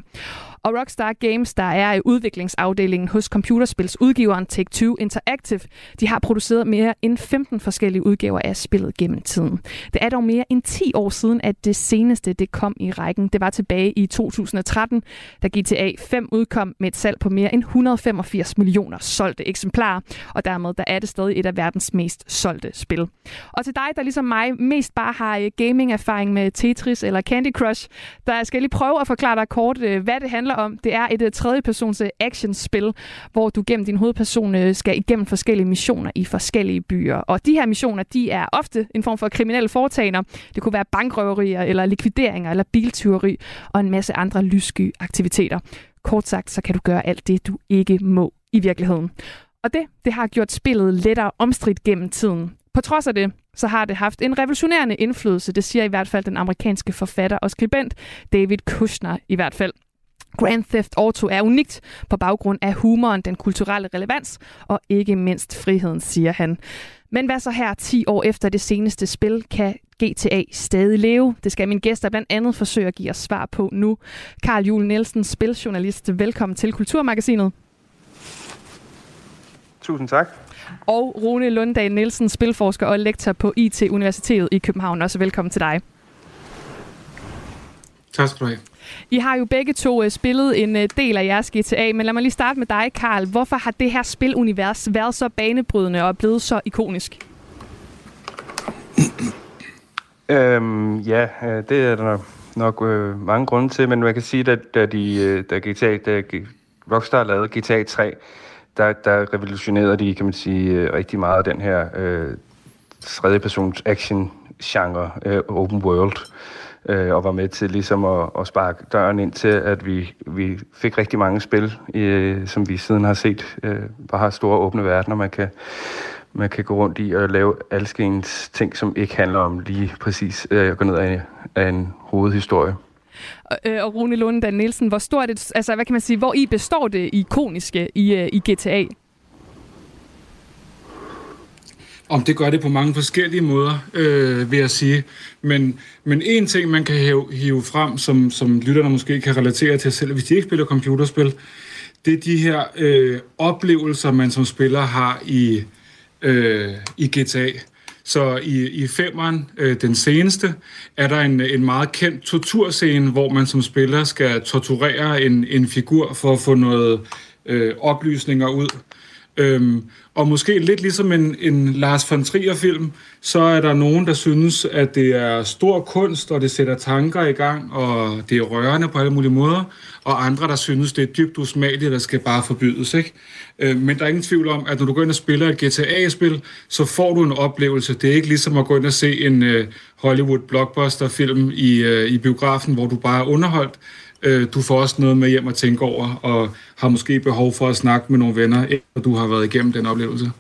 Og Rockstar Games, der er i udviklingsafdelingen hos computerspilsudgiveren Take-Two Interactive, de har produceret mere end 15 forskellige udgaver af spillet gennem tiden. Det er dog mere end 10 år siden, at det seneste det kom i rækken. Det var tilbage i 2013, da GTA 5 udkom med et salg på mere end 185 millioner solgte eksemplarer, og dermed der er det stadig et af verdens mest solgte spil. Og til dig, der ligesom mig mest bare har øh, gaming-erfaring med Tetris eller Candy Crush, der skal jeg lige prøve at forklare dig kort, øh, hvad det handler om. Det er et øh, tredjepersons øh, actionspil, hvor du gennem din hovedperson øh, skal igennem forskellige missioner i forskellige byer. Og de her missioner, de er ofte en form for kriminelle foretagender. Det kunne være bankrøverier eller likvideringer eller biltyveri og en masse andre lyssky aktiviteter. Kort sagt, så kan du gøre alt det, du ikke må i virkeligheden. Og det, det har gjort spillet lettere omstridt gennem tiden. På trods af det, så har det haft en revolutionerende indflydelse, det siger i hvert fald den amerikanske forfatter og skribent David Kushner i hvert fald. Grand Theft Auto er unikt på baggrund af humoren, den kulturelle relevans og ikke mindst friheden, siger han. Men hvad så her 10 år efter det seneste spil? Kan GTA stadig leve? Det skal min gæster blandt andet forsøge at give os svar på nu. Karl Jule Nielsen, spiljournalist. Velkommen til Kulturmagasinet. Tusind tak. Og Rune Lunddal Nielsen, spilforsker og lektor på IT Universitetet i København. Også velkommen til dig. Tak skal du have. I har jo begge to uh, spillet en uh, del af jeres GTA, men lad mig lige starte med dig, Karl. Hvorfor har det her spilunivers været så banebrydende og blevet så ikonisk? øhm, ja, øh, det er der nok øh, mange grunde til, men man kan sige, at da, de, da GTA, da Rockstar lavede GTA 3, der, der revolutionerede de, kan man sige, rigtig meget den her øh, tredjepersons action-genre, øh, open world øh, og var med til ligesom at, at sparke døren ind til, at vi, vi fik rigtig mange spil, øh, som vi siden har set, øh, bare har store åbne verdener, man kan, man kan gå rundt i og lave alskens ting, som ikke handler om lige præcis øh, at gå ned af, af en hovedhistorie. Og, øh, og Rune Lundan Nielsen, hvor stort det, altså hvad kan man sige, hvor I består det ikoniske i, øh, i GTA? Om det gør det på mange forskellige måder, øh, vil jeg sige. Men, men en ting, man kan hive, hive frem, som, som lytterne måske kan relatere til selv, hvis de ikke spiller computerspil, det er de her øh, oplevelser, man som spiller har i, øh, i GTA. Så i, i femeren, øh, den seneste, er der en, en meget kendt torturscene, hvor man som spiller skal torturere en, en figur for at få noget øh, oplysninger ud. Øhm, og måske lidt ligesom en, en Lars von Trier-film, så er der nogen, der synes, at det er stor kunst, og det sætter tanker i gang, og det er rørende på alle mulige måder, og andre, der synes, det er dybt usmageligt, der skal bare forbydes. Ikke? Øh, men der er ingen tvivl om, at når du går ind og spiller et GTA-spil, så får du en oplevelse. Det er ikke ligesom at gå ind og se en øh, Hollywood blockbuster-film i, øh, i biografen, hvor du bare er underholdt. Øh, du får også noget med hjem at tænke over, og har måske behov for at snakke med nogle venner, efter du har været igennem den oplevelse.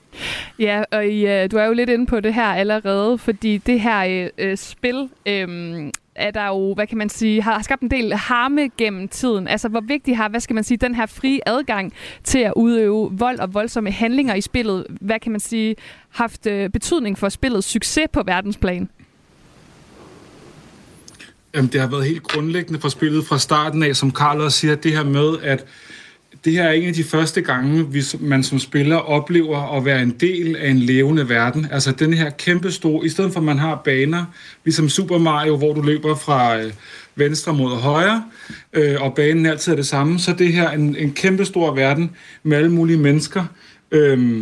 Ja, og I, øh, du er jo lidt inde på det her allerede, fordi det her øh, øh spil øh, er der jo, hvad kan man sige, har, har skabt en del harme gennem tiden. Altså, hvor vigtig har, hvad skal man sige, den her frie adgang til at udøve vold og voldsomme handlinger i spillet, hvad kan man sige, haft øh, betydning for spillets succes på verdensplan? Jamen, det har været helt grundlæggende for spillet fra starten af, som Karl også siger, det her med, at det her er en af de første gange, hvis man som spiller oplever at være en del af en levende verden. Altså den her kæmpe store, i stedet for at man har baner, ligesom Super Mario, hvor du løber fra øh, venstre mod højre, øh, og banen altid er det samme, så det her en, en kæmpe stor verden med alle mulige mennesker. Øh,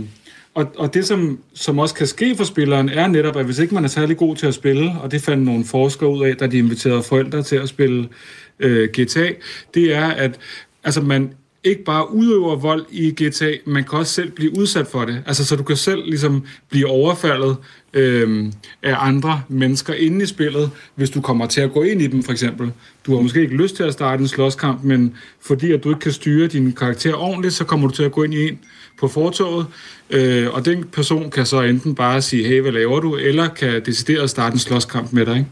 og, og det, som, som også kan ske for spilleren, er netop, at hvis ikke man er særlig god til at spille, og det fandt nogle forskere ud af, da de inviterede forældre til at spille øh, GTA, det er, at altså, man ikke bare udøver vold i GTA, man kan også selv blive udsat for det. Altså, så du kan selv ligesom blive overfaldet øh, af andre mennesker inde i spillet, hvis du kommer til at gå ind i dem, for eksempel. Du har måske ikke lyst til at starte en slåskamp, men fordi at du ikke kan styre din karakter ordentligt, så kommer du til at gå ind i en på fortoget, øh, og den person kan så enten bare sige, hey, hvad laver du, eller kan decideret starte en slåskamp med dig, ikke?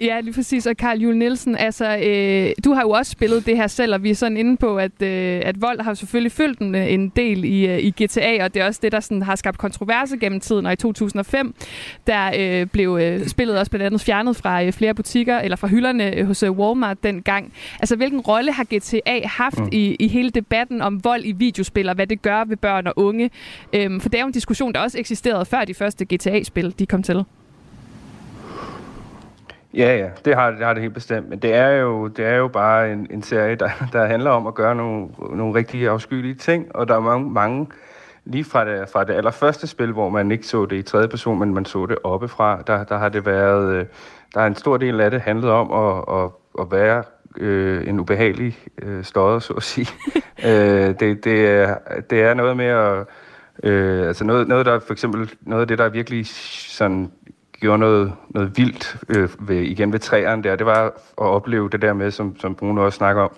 Ja, lige præcis. Og Karl Juhl Nielsen, altså, øh, du har jo også spillet det her selv, og vi er sådan inde på, at, øh, at vold har selvfølgelig fyldt en, en del i, øh, i GTA, og det er også det, der sådan, har skabt kontroverse gennem tiden. Og i 2005, der øh, blev øh, spillet også blandt andet fjernet fra øh, flere butikker, eller fra hylderne øh, hos øh, Walmart dengang. Altså, hvilken rolle har GTA haft mm. i, i hele debatten om vold i videospil, og hvad det gør ved børn og unge? Øhm, for det er jo en diskussion, der også eksisterede før de første GTA-spil, de kom til. Ja, ja, det har, det har det helt bestemt. Men det er jo, det er jo bare en, en serie, der, der handler om at gøre nogle, nogle rigtig afskyelige ting, og der er mange, mange lige fra det, fra det allerførste spil, hvor man ikke så det i tredje person, men man så det oppefra, der, der har det været, øh, der er en stor del af det handlet om at, at, at være øh, en ubehagelig øh, stodder, så at sige. øh, det, det, er, det er noget med at, øh, altså noget, noget der for eksempel, noget af det, der virkelig sådan gjorde noget, noget vildt øh, ved, igen ved træerne der, det var at opleve det der med, som, som Bruno også snakker om,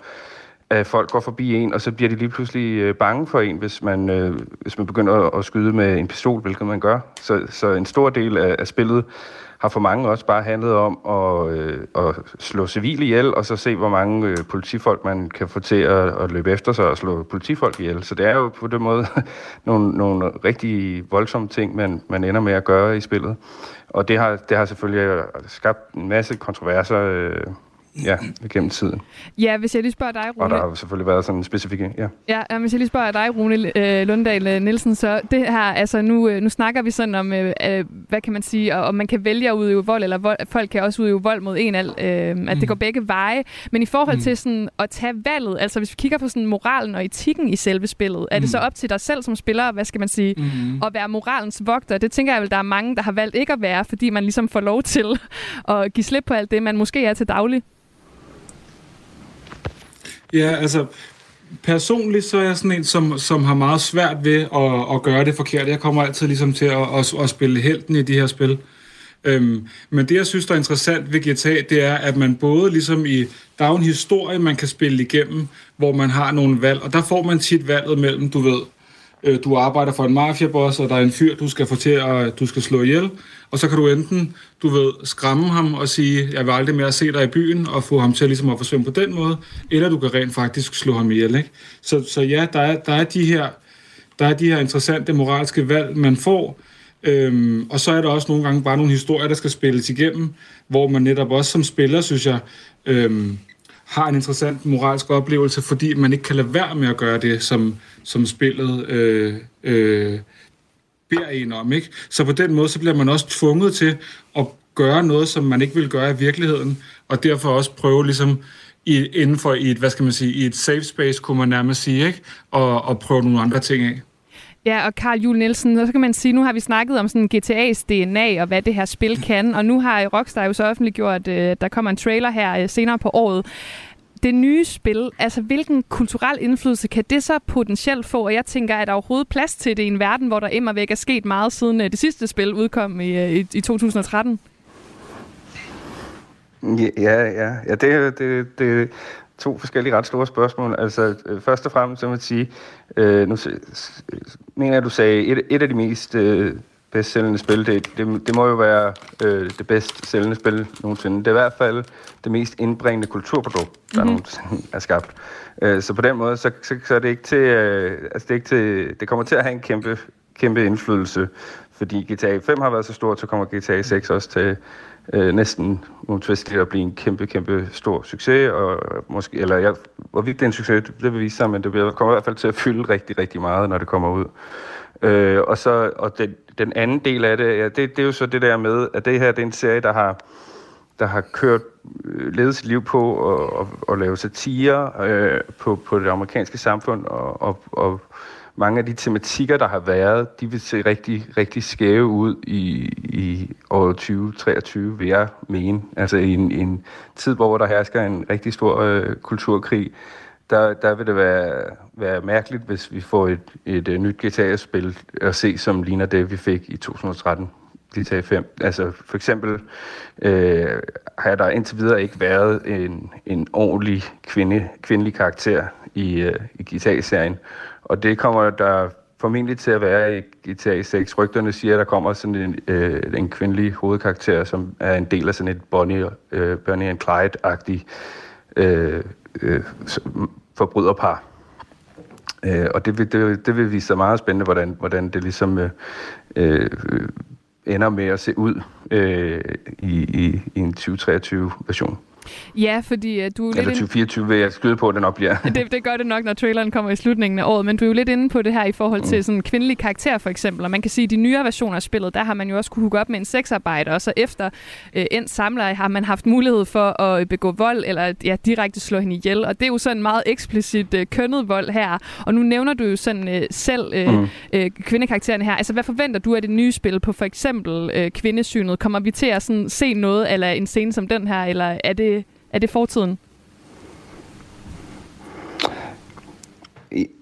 at folk går forbi en, og så bliver de lige pludselig øh, bange for en, hvis man, øh, hvis man begynder at, at skyde med en pistol, hvilket man gør. Så, så en stor del af, af spillet har for mange også bare handlet om at, øh, at slå civile ihjel, og så se, hvor mange øh, politifolk man kan få til at, at løbe efter sig og slå politifolk ihjel. Så det er jo på den måde nogle, nogle rigtig voldsomme ting, man, man ender med at gøre i spillet. Og det har, det har selvfølgelig skabt en masse kontroverser øh, ja, gennem tiden. Ja, hvis jeg lige spørger dig, Rune... Og der har selvfølgelig været sådan en specifik... Ja. Ja, hvis jeg lige spørger dig, Rune øh, Lunddal øh, Nielsen, så det her, altså nu, øh, nu snakker vi sådan om, øh, hvad kan man sige, om man kan vælge at udøve vold, eller vold, folk kan også udøve vold mod en, øh, at mm. det går begge veje. Men i forhold mm. til sådan at tage valget, altså hvis vi kigger på sådan moralen og etikken i selve spillet, er det så mm. op til dig selv som spiller, hvad skal man sige, mm. at være moralens vogter? Det tænker jeg vel, der er mange, der har valgt ikke at være, fordi man ligesom får lov til at give slip på alt det, man måske er til daglig. Ja, altså personligt så er jeg sådan en, som, som har meget svært ved at, at gøre det forkert. Jeg kommer altid ligesom til at, at, at spille helten i de her spil. Øhm, men det, jeg synes, der er interessant ved GTA, det er, at man både ligesom i... Der er jo en historie, man kan spille igennem, hvor man har nogle valg, og der får man tit valget mellem, du ved, Øh, du arbejder for en mafiaboss, og der er en fyr, du skal få til at du skal slå ihjel, og så kan du enten, du ved, skræmme ham og sige, jeg vil aldrig mere se dig i byen, og få ham til ligesom at forsvinde på den måde, eller du kan rent faktisk slå ham ihjel, ikke? Så, så ja, der er, der er de her der er de her interessante moralske valg, man får, Øhm, og så er der også nogle gange bare nogle historier, der skal spilles igennem, hvor man netop også som spiller, synes jeg, øhm, har en interessant moralsk oplevelse, fordi man ikke kan lade være med at gøre det, som, som spillet øh, øh, beder en om. Ikke? Så på den måde, så bliver man også tvunget til at gøre noget, som man ikke vil gøre i virkeligheden, og derfor også prøve ligesom i, inden for i et, hvad skal man sige, i et safe space, kunne man nærmest sige, ikke? Og, og prøve nogle andre ting af. Ja, og Karl Jule Nielsen, så kan man sige, nu har vi snakket om sådan GTA's DNA og hvad det her spil kan, og nu har Rockstar jo så offentliggjort, at øh, der kommer en trailer her øh, senere på året det nye spil, altså hvilken kulturel indflydelse kan det så potentielt få? Og jeg tænker, er der overhovedet plads til det i en verden, hvor der immer væk er sket meget siden øh, det sidste spil udkom i, i, i 2013? Ja, ja, ja det, det, det to forskellige ret store spørgsmål. Altså, øh, først og fremmest, så må jeg sige, øh, nu mener jeg, du sagde, et, et af de mest øh, bedst sælgende spil, det, det, det må jo være øh, det bedst sælgende spil nogensinde. Det er i hvert fald det mest indbringende kulturprodukt, der mm-hmm. nogensinde er skabt. Øh, så på den måde, så, så, så er det ikke til, øh, altså det, er ikke til, det kommer til at have en kæmpe, kæmpe indflydelse, fordi GTA 5 har været så stort, så kommer GTA 6 også til øh, næsten uomtvisteligt at blive en kæmpe, kæmpe stor succes, og måske, eller ja, hvorvidt det er en succes, det, det vil vise sig, men det bliver, kommer i hvert fald til at fylde rigtig, rigtig meget, når det kommer ud. Øh, og så, og den, den anden del af det, ja, det, det er jo så det der med, at det her det er en serie, der har, der har kørt øh, ledet sit liv på at, at, at lave satire øh, på, på det amerikanske samfund, og, og, og mange af de tematikker, der har været, de vil se rigtig, rigtig skæve ud i, i år 2023, vil jeg mene. Altså i en, en tid, hvor der hersker en rigtig stor øh, kulturkrig, der, der vil det være, være mærkeligt, hvis vi får et, et, et nyt GTA-spil at se, som ligner det, vi fik i 2013. GTA 5. Altså for eksempel øh, har der indtil videre ikke været en, en ordentlig kvinde, kvindelig karakter i, øh, i GTA-serien. Og det kommer der formentlig til at være i GTA 6. Rygterne siger, at der kommer sådan en, øh, en kvindelig hovedkarakter, som er en del af sådan et Bonnie, øh, Bonnie and Clyde-agtigt øh, øh, forbryderpar. Øh, og det vil, det, det vil vise sig meget spændende, hvordan, hvordan det ligesom øh, øh, ender med at se ud øh, i, i, i en 2023-version. Ja, fordi uh, du er Eller lidt... 2024 vil jeg skyde på, at det nok bliver. det, det gør det nok, når traileren kommer i slutningen af året, men du er jo lidt inde på det her i forhold til mm. sådan kvindelig karakter for eksempel, og man kan sige, at de nyere versioner af spillet, der har man jo også kunne hooke op med en sexarbejder, og så efter øh, endt samleje har man haft mulighed for at begå vold, eller ja, direkte slå hende ihjel, og det er jo sådan meget eksplicit øh, kønnet vold her, og nu nævner du jo sådan øh, selv øh, mm. øh, kvindekaraktererne her, altså hvad forventer du af det nye spil på for eksempel øh, kvindesynet? Kommer vi til at sådan, se noget, eller en scene som den her, eller er det er det fortiden?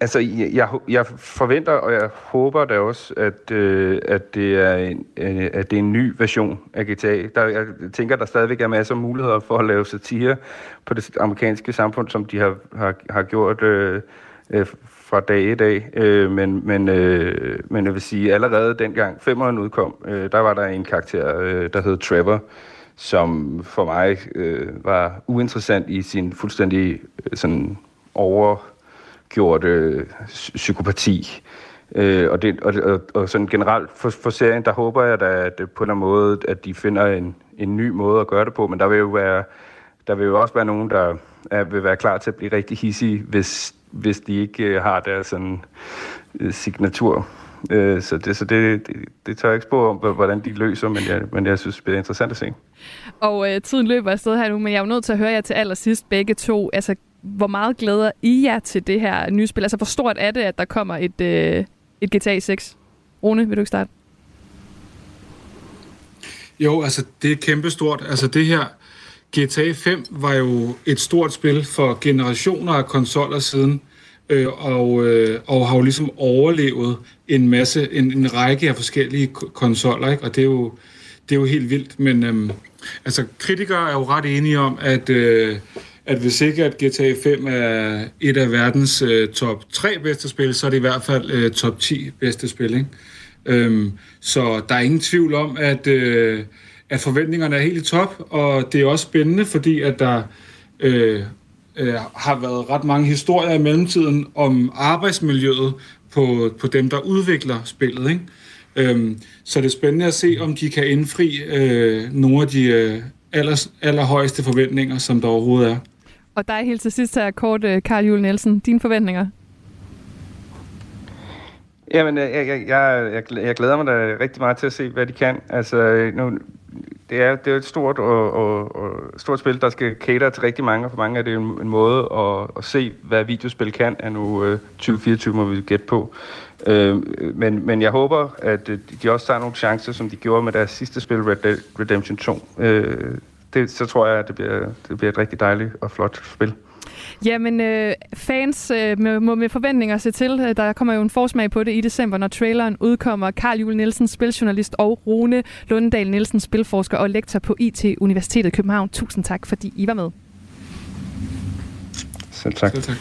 Altså, jeg, jeg forventer, og jeg håber da også, at, øh, at, det er en, øh, at det er en ny version af GTA. Der, jeg tænker, der stadigvæk er masser af muligheder for at lave satire på det amerikanske samfund, som de har, har, har gjort øh, øh, fra dag i dag. Øh, men, men, øh, men jeg vil sige, allerede dengang femeren udkom, øh, der var der en karakter, øh, der hed Trevor, som for mig øh, var uinteressant i sin fuldstændig øh, sådan overgjorte øh, psykopati. Øh, og, det, og, og, og sådan generelt for, for serien, der håber jeg da, at det på en eller måde, at de finder en, en ny måde at gøre det på, men der vil jo være der vil jo også være nogen, der er, vil være klar til at blive rigtig hissige, hvis, hvis de ikke øh, har deres sådan, øh, signatur Øh, så det, så det, det, det tør jeg ikke spå om, hvordan de løser, men jeg, men jeg synes, det er interessant at se. Og øh, tiden løber afsted her nu, men jeg er jo nødt til at høre jer til allersidst begge to. Altså, hvor meget glæder I jer til det her nye spil? Altså, hvor stort er det, at der kommer et, øh, et GTA 6? Rune, vil du ikke starte? Jo, altså, det er kæmpestort. Altså, det her GTA 5 var jo et stort spil for generationer af konsoller siden øh, og, øh, og har jo ligesom overlevet en masse, en, en række af forskellige konsoller, ikke? og det er jo, det er jo helt vildt, men øh, altså kritikere er jo ret enige om, at, øh, at hvis ikke at GTA 5 er et af verdens øh, top 3 bedste spil, så er det i hvert fald øh, top 10 bedste spil, ikke? Øhm, så der er ingen tvivl om, at, øh, at forventningerne er helt i top, og det er også spændende, fordi at der øh, øh, har været ret mange historier i mellemtiden om arbejdsmiljøet på, på dem, der udvikler spillet. Ikke? Øhm, så det er spændende at se, om de kan indfri øh, nogle af de øh, aller, allerhøjeste forventninger, som der overhovedet er. Og dig helt til sidst her kort, Karl Juhl Nielsen. Dine forventninger? Jamen, jeg, jeg, jeg, jeg glæder mig da rigtig meget til at se, hvad de kan. Altså, nu, det er, det er et stort, og, og, og stort spil, der skal cater til rigtig mange, og for mange er det en, en måde at, at se, hvad videospil kan, er nu øh, 2024, må vi gætte på. Øh, men, men jeg håber, at øh, de også tager nogle chancer, som de gjorde med deres sidste spil, Red Dead Redemption 2. Øh, det, så tror jeg, at det bliver, det bliver et rigtig dejligt og flot spil. Jamen, øh, fans øh, må med forventninger se til. Øh, der kommer jo en forsmag på det i december, når traileren udkommer. Karl Juhl Nielsen, spiljournalist, og Rune Lundendal Nielsen, spilforsker og lektor på IT Universitetet i København. Tusind tak, fordi I var med. Selv tak. Selv tak.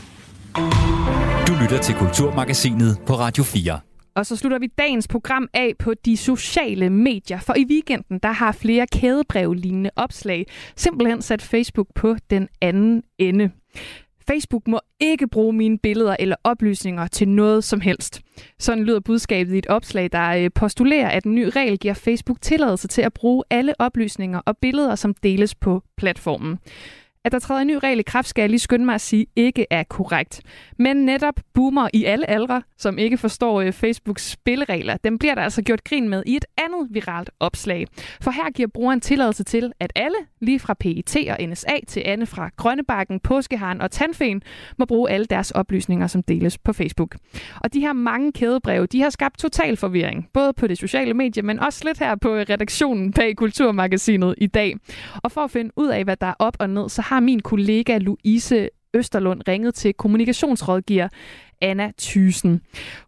Du lytter til Kulturmagasinet på Radio 4. Og så slutter vi dagens program af på de sociale medier, for i weekenden der har flere kædebrevlignende opslag simpelthen sat Facebook på den anden ende. Facebook må ikke bruge mine billeder eller oplysninger til noget som helst. Sådan lyder budskabet i et opslag, der øh, postulerer, at en ny regel giver Facebook tilladelse til at bruge alle oplysninger og billeder, som deles på platformen. At der træder en ny regel i kraft, skal jeg lige skynde mig at sige, ikke er korrekt. Men netop boomer i alle aldre, som ikke forstår øh, Facebooks spilleregler, dem bliver der altså gjort grin med i et andet viralt opslag. For her giver brugeren tilladelse til, at alle, lige fra PET og NSA til Anne fra Grønnebakken, Påskeharen og Tandfen, må bruge alle deres oplysninger, som deles på Facebook. Og de her mange kædebreve, de har skabt total forvirring, både på det sociale medie, men også lidt her på redaktionen bag Kulturmagasinet i dag. Og for at finde ud af, hvad der er op og ned, så har min kollega Louise Østerlund ringet til kommunikationsrådgiver Anna Thysen.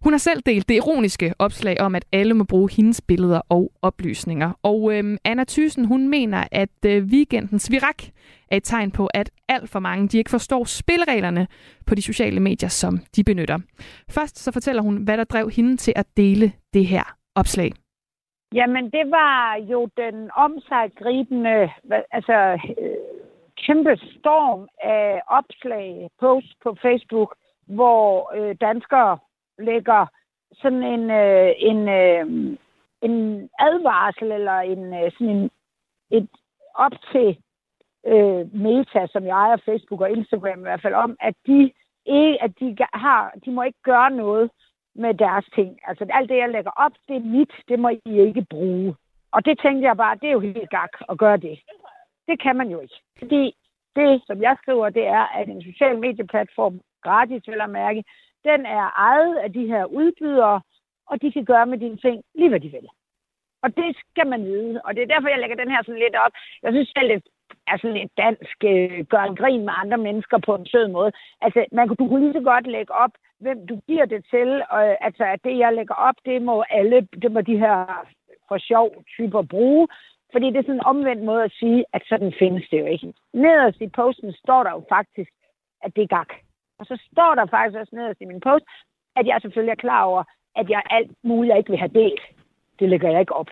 Hun har selv delt det ironiske opslag om, at alle må bruge hendes billeder og oplysninger. Og øhm, Anna Thysen, hun mener, at øh, weekendens virak er et tegn på, at alt for mange de ikke forstår spillereglerne på de sociale medier, som de benytter. Først så fortæller hun, hvad der drev hende til at dele det her opslag. Jamen, det var jo den omsaggribende, altså øh, kæmpe storm af opslag, post på Facebook, hvor øh, danskere lægger sådan en, øh, en, øh, en advarsel eller en, øh, sådan en, et op til øh, Meta, som jeg ejer Facebook og Instagram i hvert fald, om, at de, ikke, at de, har, de må ikke gøre noget med deres ting. Altså alt det, jeg lægger op, det er mit, det må I ikke bruge. Og det tænkte jeg bare, det er jo helt gak at gøre det. Det kan man jo ikke. Fordi det, som jeg skriver, det er, at en social medieplatform, gratis vil at mærke, den er ejet af de her udbydere, og de kan gøre med dine ting lige hvad de vil. Og det skal man vide, og det er derfor, jeg lægger den her sådan lidt op. Jeg synes selv, det er sådan lidt dansk, øh, gør en grin med andre mennesker på en sød måde. Altså, man, du kunne lige så godt lægge op, hvem du giver det til. Og, altså, at det, jeg lægger op, det må alle, det må de her for sjov typer bruge. Fordi det er sådan en omvendt måde at sige, at sådan findes det jo ikke. Nederst i posten står der jo faktisk, at det er gak. Og så står der faktisk også nederst i min post, at jeg selvfølgelig er klar over, at jeg alt muligt, jeg ikke vil have delt. Det lægger jeg ikke op.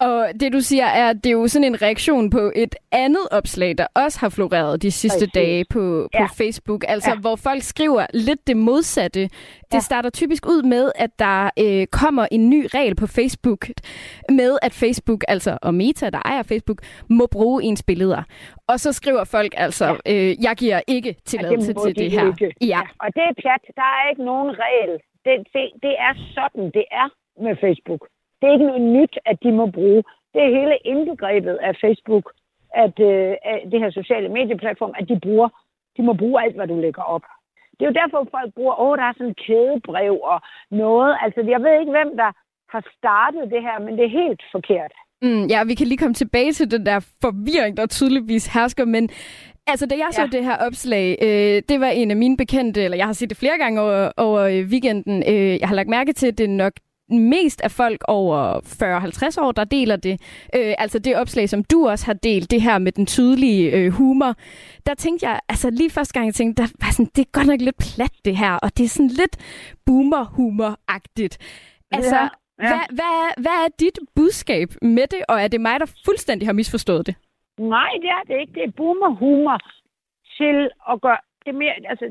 Og det du siger er, at det er jo sådan en reaktion på et andet opslag, der også har floreret de sidste Præcis. dage på, på ja. Facebook. Altså, ja. hvor folk skriver lidt det modsatte. Det ja. starter typisk ud med, at der øh, kommer en ny regel på Facebook med, at Facebook, altså og Meta, der ejer Facebook, må bruge ens billeder. Og så skriver folk altså, ja. øh, jeg giver ikke tilladelse ja, til det her. Ikke. Ja. ja. Og det er plat. Der er ikke nogen regel. Det, det, det er sådan, det er med Facebook. Det er ikke noget nyt, at de må bruge. Det er hele indbegrebet af Facebook, at øh, det her sociale medieplatform, at de bruger, de må bruge alt, hvad du lægger op. Det er jo derfor, folk bruger, åh, der er sådan en kædebrev og noget. Altså, jeg ved ikke, hvem der har startet det her, men det er helt forkert. Mm, ja, vi kan lige komme tilbage til den der forvirring, der tydeligvis hersker, men Altså, da jeg så ja. det her opslag, øh, det var en af mine bekendte, eller jeg har set det flere gange over, over weekenden. Øh, jeg har lagt mærke til, at det er nok mest af folk over 40-50 år, der deler det. Øh, altså det opslag, som du også har delt, det her med den tydelige øh, humor. Der tænkte jeg, altså lige første gang, jeg tænkte, der var sådan, det er godt nok lidt plat det her, og det er sådan lidt boomer-humor-agtigt. Altså, ja, ja. Hvad, hvad, hvad er dit budskab med det, og er det mig, der fuldstændig har misforstået det? Nej, det er det ikke. Det er boomer-humor til at gøre det mere, altså,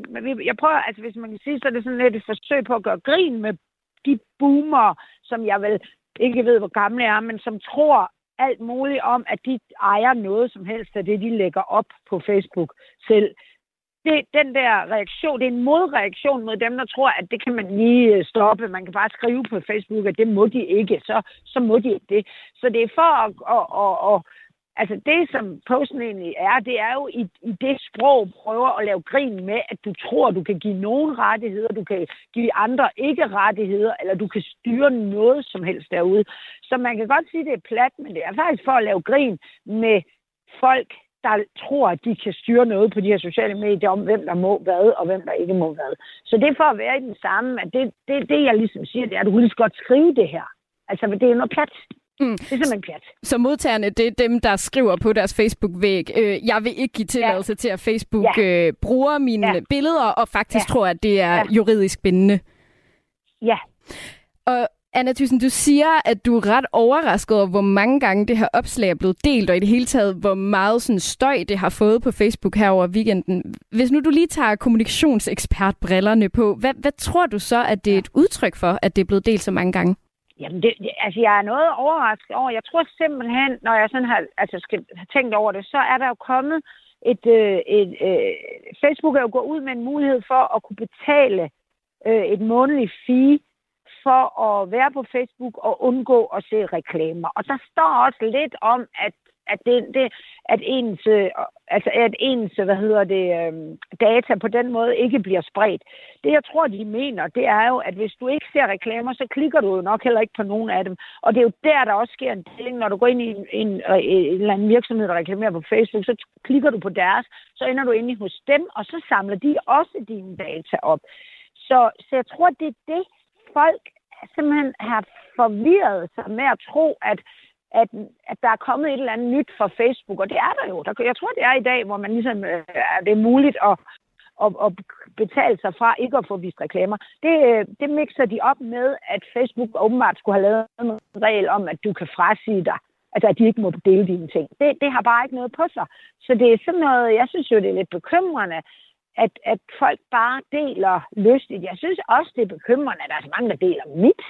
jeg prøver, altså hvis man kan sige, så er det sådan lidt et forsøg på at gøre grin med de boomer, som jeg vel ikke ved, hvor gamle er, men som tror alt muligt om, at de ejer noget som helst af det, de lægger op på Facebook selv. Det, den der reaktion, det er en modreaktion mod dem, der tror, at det kan man lige øh, stoppe. Man kan bare skrive på Facebook, at det må de ikke, så, så må de ikke det. Så det er for at, at, at, at Altså det, som posten egentlig er, det er jo i, i det sprog prøver at lave grin med, at du tror, du kan give nogen rettigheder, du kan give andre ikke rettigheder, eller du kan styre noget som helst derude. Så man kan godt sige, at det er plat, men det er faktisk for at lave grin med folk, der tror, at de kan styre noget på de her sociale medier om, hvem der må hvad, og hvem der ikke må hvad. Så det er for at være i den samme, at det, det, det jeg ligesom siger, det er, at du kan lige så godt skrive det her. Altså, det er noget plat. Mm. Det er simpelthen pjat. Så modtagerne, det er dem, der skriver på deres Facebook-væg, øh, jeg vil ikke give tilladelse ja. til, at Facebook ja. øh, bruger mine ja. billeder, og faktisk ja. tror, at det er ja. juridisk bindende. Ja. Og Anna Thyssen, du siger, at du er ret overrasket over, hvor mange gange det her opslag er blevet delt, og i det hele taget, hvor meget sådan støj det har fået på Facebook her over weekenden. Hvis nu du lige tager kommunikationsekspertbrillerne på, hvad, hvad tror du så, at det er et udtryk for, at det er blevet delt så mange gange? Jamen, det, altså, jeg er noget overrasket over. Jeg tror simpelthen, når jeg sådan har altså, skal har tænkt over det, så er der jo kommet et... Øh, et øh, Facebook er jo gået ud med en mulighed for at kunne betale øh, et månedligt fee for at være på Facebook og undgå at se reklamer. Og der står også lidt om, at at, det, det, at ens, øh, altså at ens hvad hedder det, øh, data på den måde ikke bliver spredt. Det, jeg tror, de mener, det er jo, at hvis du ikke ser reklamer, så klikker du jo nok heller ikke på nogen af dem. Og det er jo der, der også sker en deling. Når du går ind i en, en, øh, en eller anden virksomhed, der reklamerer på Facebook, så klikker du på deres, så ender du inde hos dem, og så samler de også dine data op. Så, så jeg tror, det er det, folk simpelthen har forvirret sig med at tro, at, at, at der er kommet et eller andet nyt fra Facebook, og det er der jo. Der, jeg tror, det er i dag, hvor man ligesom, øh, det er muligt at, at, at betale sig fra ikke at få vist reklamer. Det, øh, det mixer de op med, at Facebook åbenbart skulle have lavet en regel om, at du kan frasige dig altså at de ikke må dele dine ting. Det, det har bare ikke noget på sig. Så det er sådan noget, jeg synes jo, det er lidt bekymrende, at, at folk bare deler lystigt. Jeg synes også, det er bekymrende, at der er så mange, der deler mit.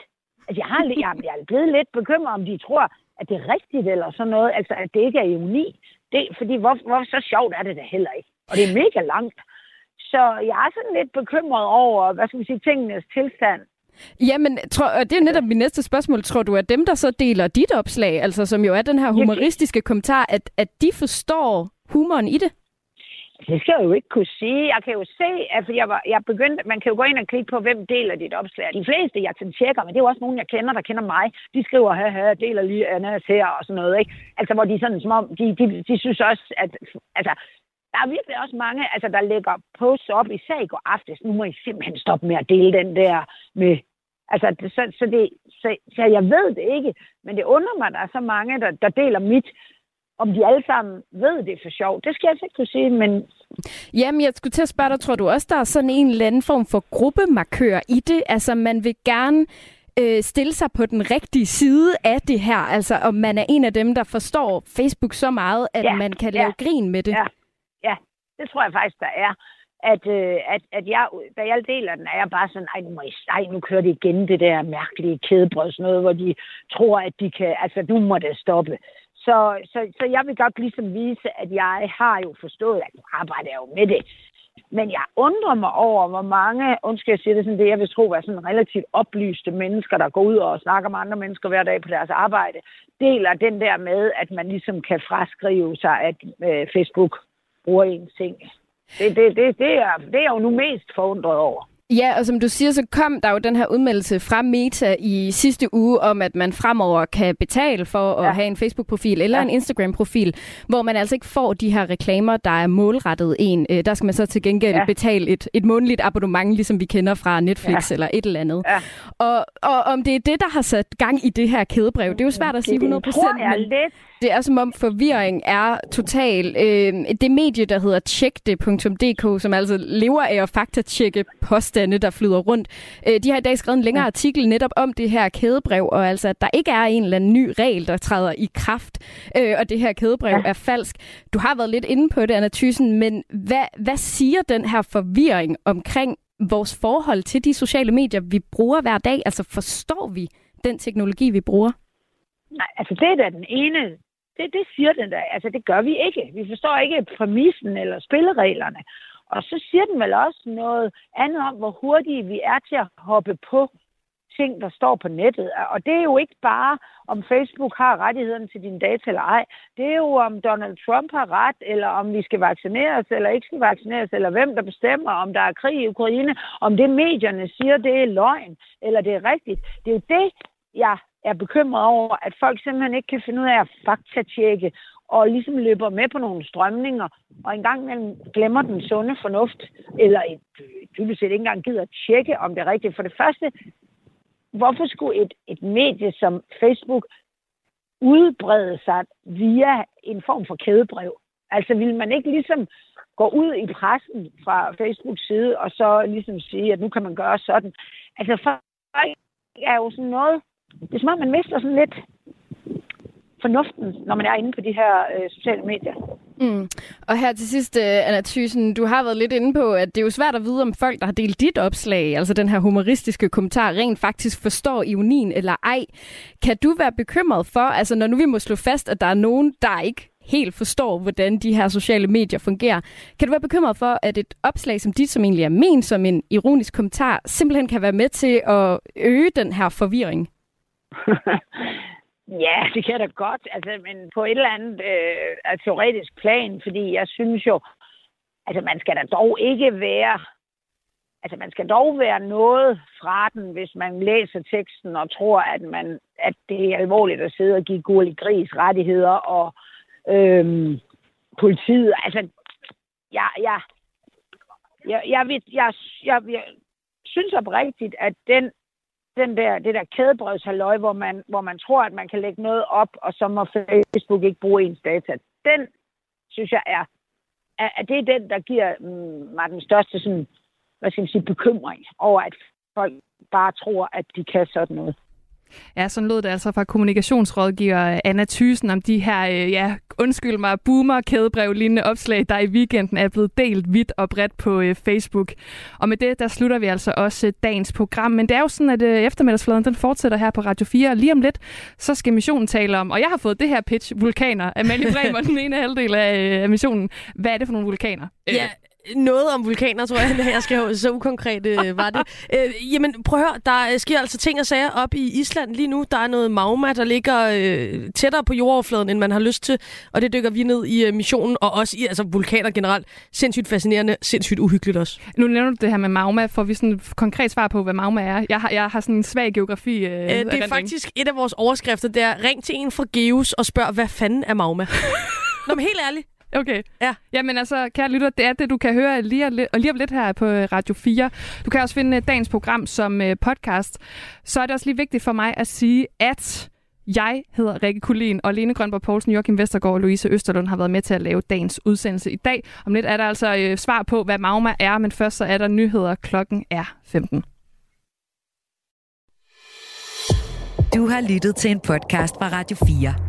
Altså, jeg, har, jeg, jeg er blevet lidt bekymret, om de tror, at det er rigtigt eller sådan noget. Altså, at det ikke er ironi. Det, fordi hvor, hvor så sjovt er det da heller ikke. Og det er mega langt. Så jeg er sådan lidt bekymret over, hvad skal vi sige, tingenes tilstand. Jamen, tror, og det er netop mit næste spørgsmål. Tror du, at dem, der så deler dit opslag, altså som jo er den her humoristiske kommentar, at, at de forstår humoren i det? Det skal jeg jo ikke kunne sige. Jeg kan jo se, at jeg, var, jeg begyndte, man kan jo gå ind og klikke på, hvem deler dit opslag. De fleste, jeg sådan tjekker, men det er jo også nogen, jeg kender, der kender mig. De skriver, her, her, deler lige Annas her og sådan noget. Ikke? Altså, hvor de sådan, som om, de, de, de synes også, at altså, der er virkelig også mange, altså, der lægger posts op, især i går aftes. Nu må I simpelthen stoppe med at dele den der med Altså, så, så, det, så, så jeg ved det ikke, men det undrer mig, at der er så mange, der, der deler mit. Om de alle sammen ved det er for sjov, det skal jeg altså ikke kunne sige, men... Jamen, jeg skulle til at spørge dig, tror du også, der er sådan en eller anden form for gruppemarkør i det? Altså, man vil gerne øh, stille sig på den rigtige side af det her? Altså, om man er en af dem, der forstår Facebook så meget, at ja, man kan lave ja, grin med det? Ja, ja, det tror jeg faktisk, der er at, øh, at, at jeg, da jeg deler den, er jeg bare sådan, ej, nu, må I, ej, nu kører det igen det der mærkelige kædebrød, sådan noget, hvor de tror, at de kan, altså nu må det stoppe. Så, så, så jeg vil godt ligesom vise, at jeg har jo forstået, at nu arbejder jeg jo med det. Men jeg undrer mig over, hvor mange, undskyld jeg siger det sådan, det jeg vil tro er sådan relativt oplyste mennesker, der går ud og snakker med andre mennesker hver dag på deres arbejde, deler den der med, at man ligesom kan fraskrive sig, at øh, Facebook bruger en ting. Det, det, det, det, er, det er jo nu mest forundret over. Ja, og som du siger, så kom der jo den her udmeldelse fra Meta i sidste uge om, at man fremover kan betale for at ja. have en Facebook-profil eller ja. en Instagram-profil, hvor man altså ikke får de her reklamer, der er målrettet en. Øh, der skal man så til gengæld ja. betale et, et månedligt abonnement, ligesom vi kender fra Netflix ja. eller et eller andet. Ja. Og, og om det er det, der har sat gang i det her kædebrev, det er jo svært at sige 100 procent. Men lidt. Det er som om forvirring er total. Øh, det medie, der hedder tjekde.dk, som altså lever af at faktatjekke påstande, der flyder rundt, øh, de har i dag skrevet en længere artikel netop om det her kædebrev, og altså, at der ikke er en eller anden ny regel, der træder i kraft, øh, og det her kædebrev ja. er falsk. Du har været lidt inde på det, Anna Thyssen, men hvad, hvad siger den her forvirring omkring vores forhold til de sociale medier, vi bruger hver dag? Altså, forstår vi den teknologi, vi bruger? Nej, altså det er da den ene det, det siger den der. Altså, det gør vi ikke. Vi forstår ikke præmissen eller spillereglerne. Og så siger den vel også noget andet om, hvor hurtige vi er til at hoppe på ting, der står på nettet. Og det er jo ikke bare, om Facebook har rettighederne til dine data eller ej. Det er jo, om Donald Trump har ret, eller om vi skal vaccineres eller ikke skal vaccineres, eller hvem der bestemmer, om der er krig i Ukraine, om det medierne siger, det er løgn, eller det er rigtigt. Det er jo det, jeg er bekymret over, at folk simpelthen ikke kan finde ud af at faktatjekke og ligesom løber med på nogle strømninger, og engang imellem glemmer den sunde fornuft, eller et, dybest set ikke engang gider at tjekke, om det er rigtigt. For det første, hvorfor skulle et, et medie som Facebook udbrede sig via en form for kædebrev? Altså vil man ikke ligesom gå ud i pressen fra Facebooks side, og så ligesom sige, at nu kan man gøre sådan. Altså folk er jo sådan noget det er som om, man mister sådan lidt fornuften, når man er inde på de her øh, sociale medier. Mm. Og her til sidst, øh, Anna Thyssen, du har været lidt inde på, at det er jo svært at vide, om folk, der har delt dit opslag, altså den her humoristiske kommentar, rent faktisk forstår ironien eller ej. Kan du være bekymret for, altså når nu vi må slå fast, at der er nogen, der ikke helt forstår, hvordan de her sociale medier fungerer. Kan du være bekymret for, at et opslag som dit, som egentlig er ment som en ironisk kommentar, simpelthen kan være med til at øge den her forvirring? ja, det kan da godt, altså, men på et eller andet øh, teoretisk plan, fordi jeg synes jo, altså man skal da dog ikke være, altså man skal dog være noget fra den, hvis man læser teksten og tror, at, man, at det er alvorligt at sidde og give gurlig Gris rettigheder og øhm, politiet. Altså, jeg, jeg, jeg, jeg, jeg, jeg, jeg, jeg synes oprigtigt, at den, den der, det der kædebrevshalløj, hvor man, hvor man tror, at man kan lægge noget op, og så må Facebook ikke bruge ens data, den synes jeg er, at det er den, der giver mm, mig den største sådan, hvad skal man sige, bekymring over, at folk bare tror, at de kan sådan noget. Ja, sådan lød det altså fra kommunikationsrådgiver øh, Anna Thysen om de her, øh, ja, undskyld mig, boomer-kædebrev lignende opslag, der i weekenden er blevet delt vidt og bredt på øh, Facebook. Og med det, der slutter vi altså også øh, dagens program. Men det er jo sådan, at øh, eftermiddagsfladen, den fortsætter her på Radio 4. Lige om lidt, så skal missionen tale om, og jeg har fået det her pitch, vulkaner. Amalie Bremer, den ene halvdel af, øh, af missionen. Hvad er det for nogle vulkaner? Ja, noget om vulkaner, tror jeg, jeg skal så ukonkret øh, var det. Øh, jamen, prøv at høre, der sker altså ting og sager op i Island lige nu. Der er noget magma, der ligger øh, tættere på jordoverfladen, end man har lyst til, og det dykker vi ned i øh, missionen, og også i altså, vulkaner generelt. Sindssygt fascinerende, sindssygt uhyggeligt også. Nu nævner du det her med magma. Får vi sådan et konkret svar på, hvad magma er? Jeg har, jeg har sådan en svag geografi. Øh, øh, det er faktisk et af vores overskrifter, der ring til en fra Geus og spørg, hvad fanden er magma? Nå, men helt ærligt, Okay. Ja. Jamen altså, kære lytter, det er det, du kan høre lige, og lige om lidt her på øh, Radio 4. Du kan også finde øh, dagens program som uh, podcast. Så er det også lige vigtigt for mig at sige, at jeg hedder Rikke Kulin, og Lene Grønborg Poulsen, Joachim Vestergaard og Louise Østerlund har været med til at lave dagens udsendelse i dag. Om lidt er der altså øh, svar på, hvad Magma er, men først så er der nyheder. Klokken er 15. Du har lyttet til en podcast fra Radio 4.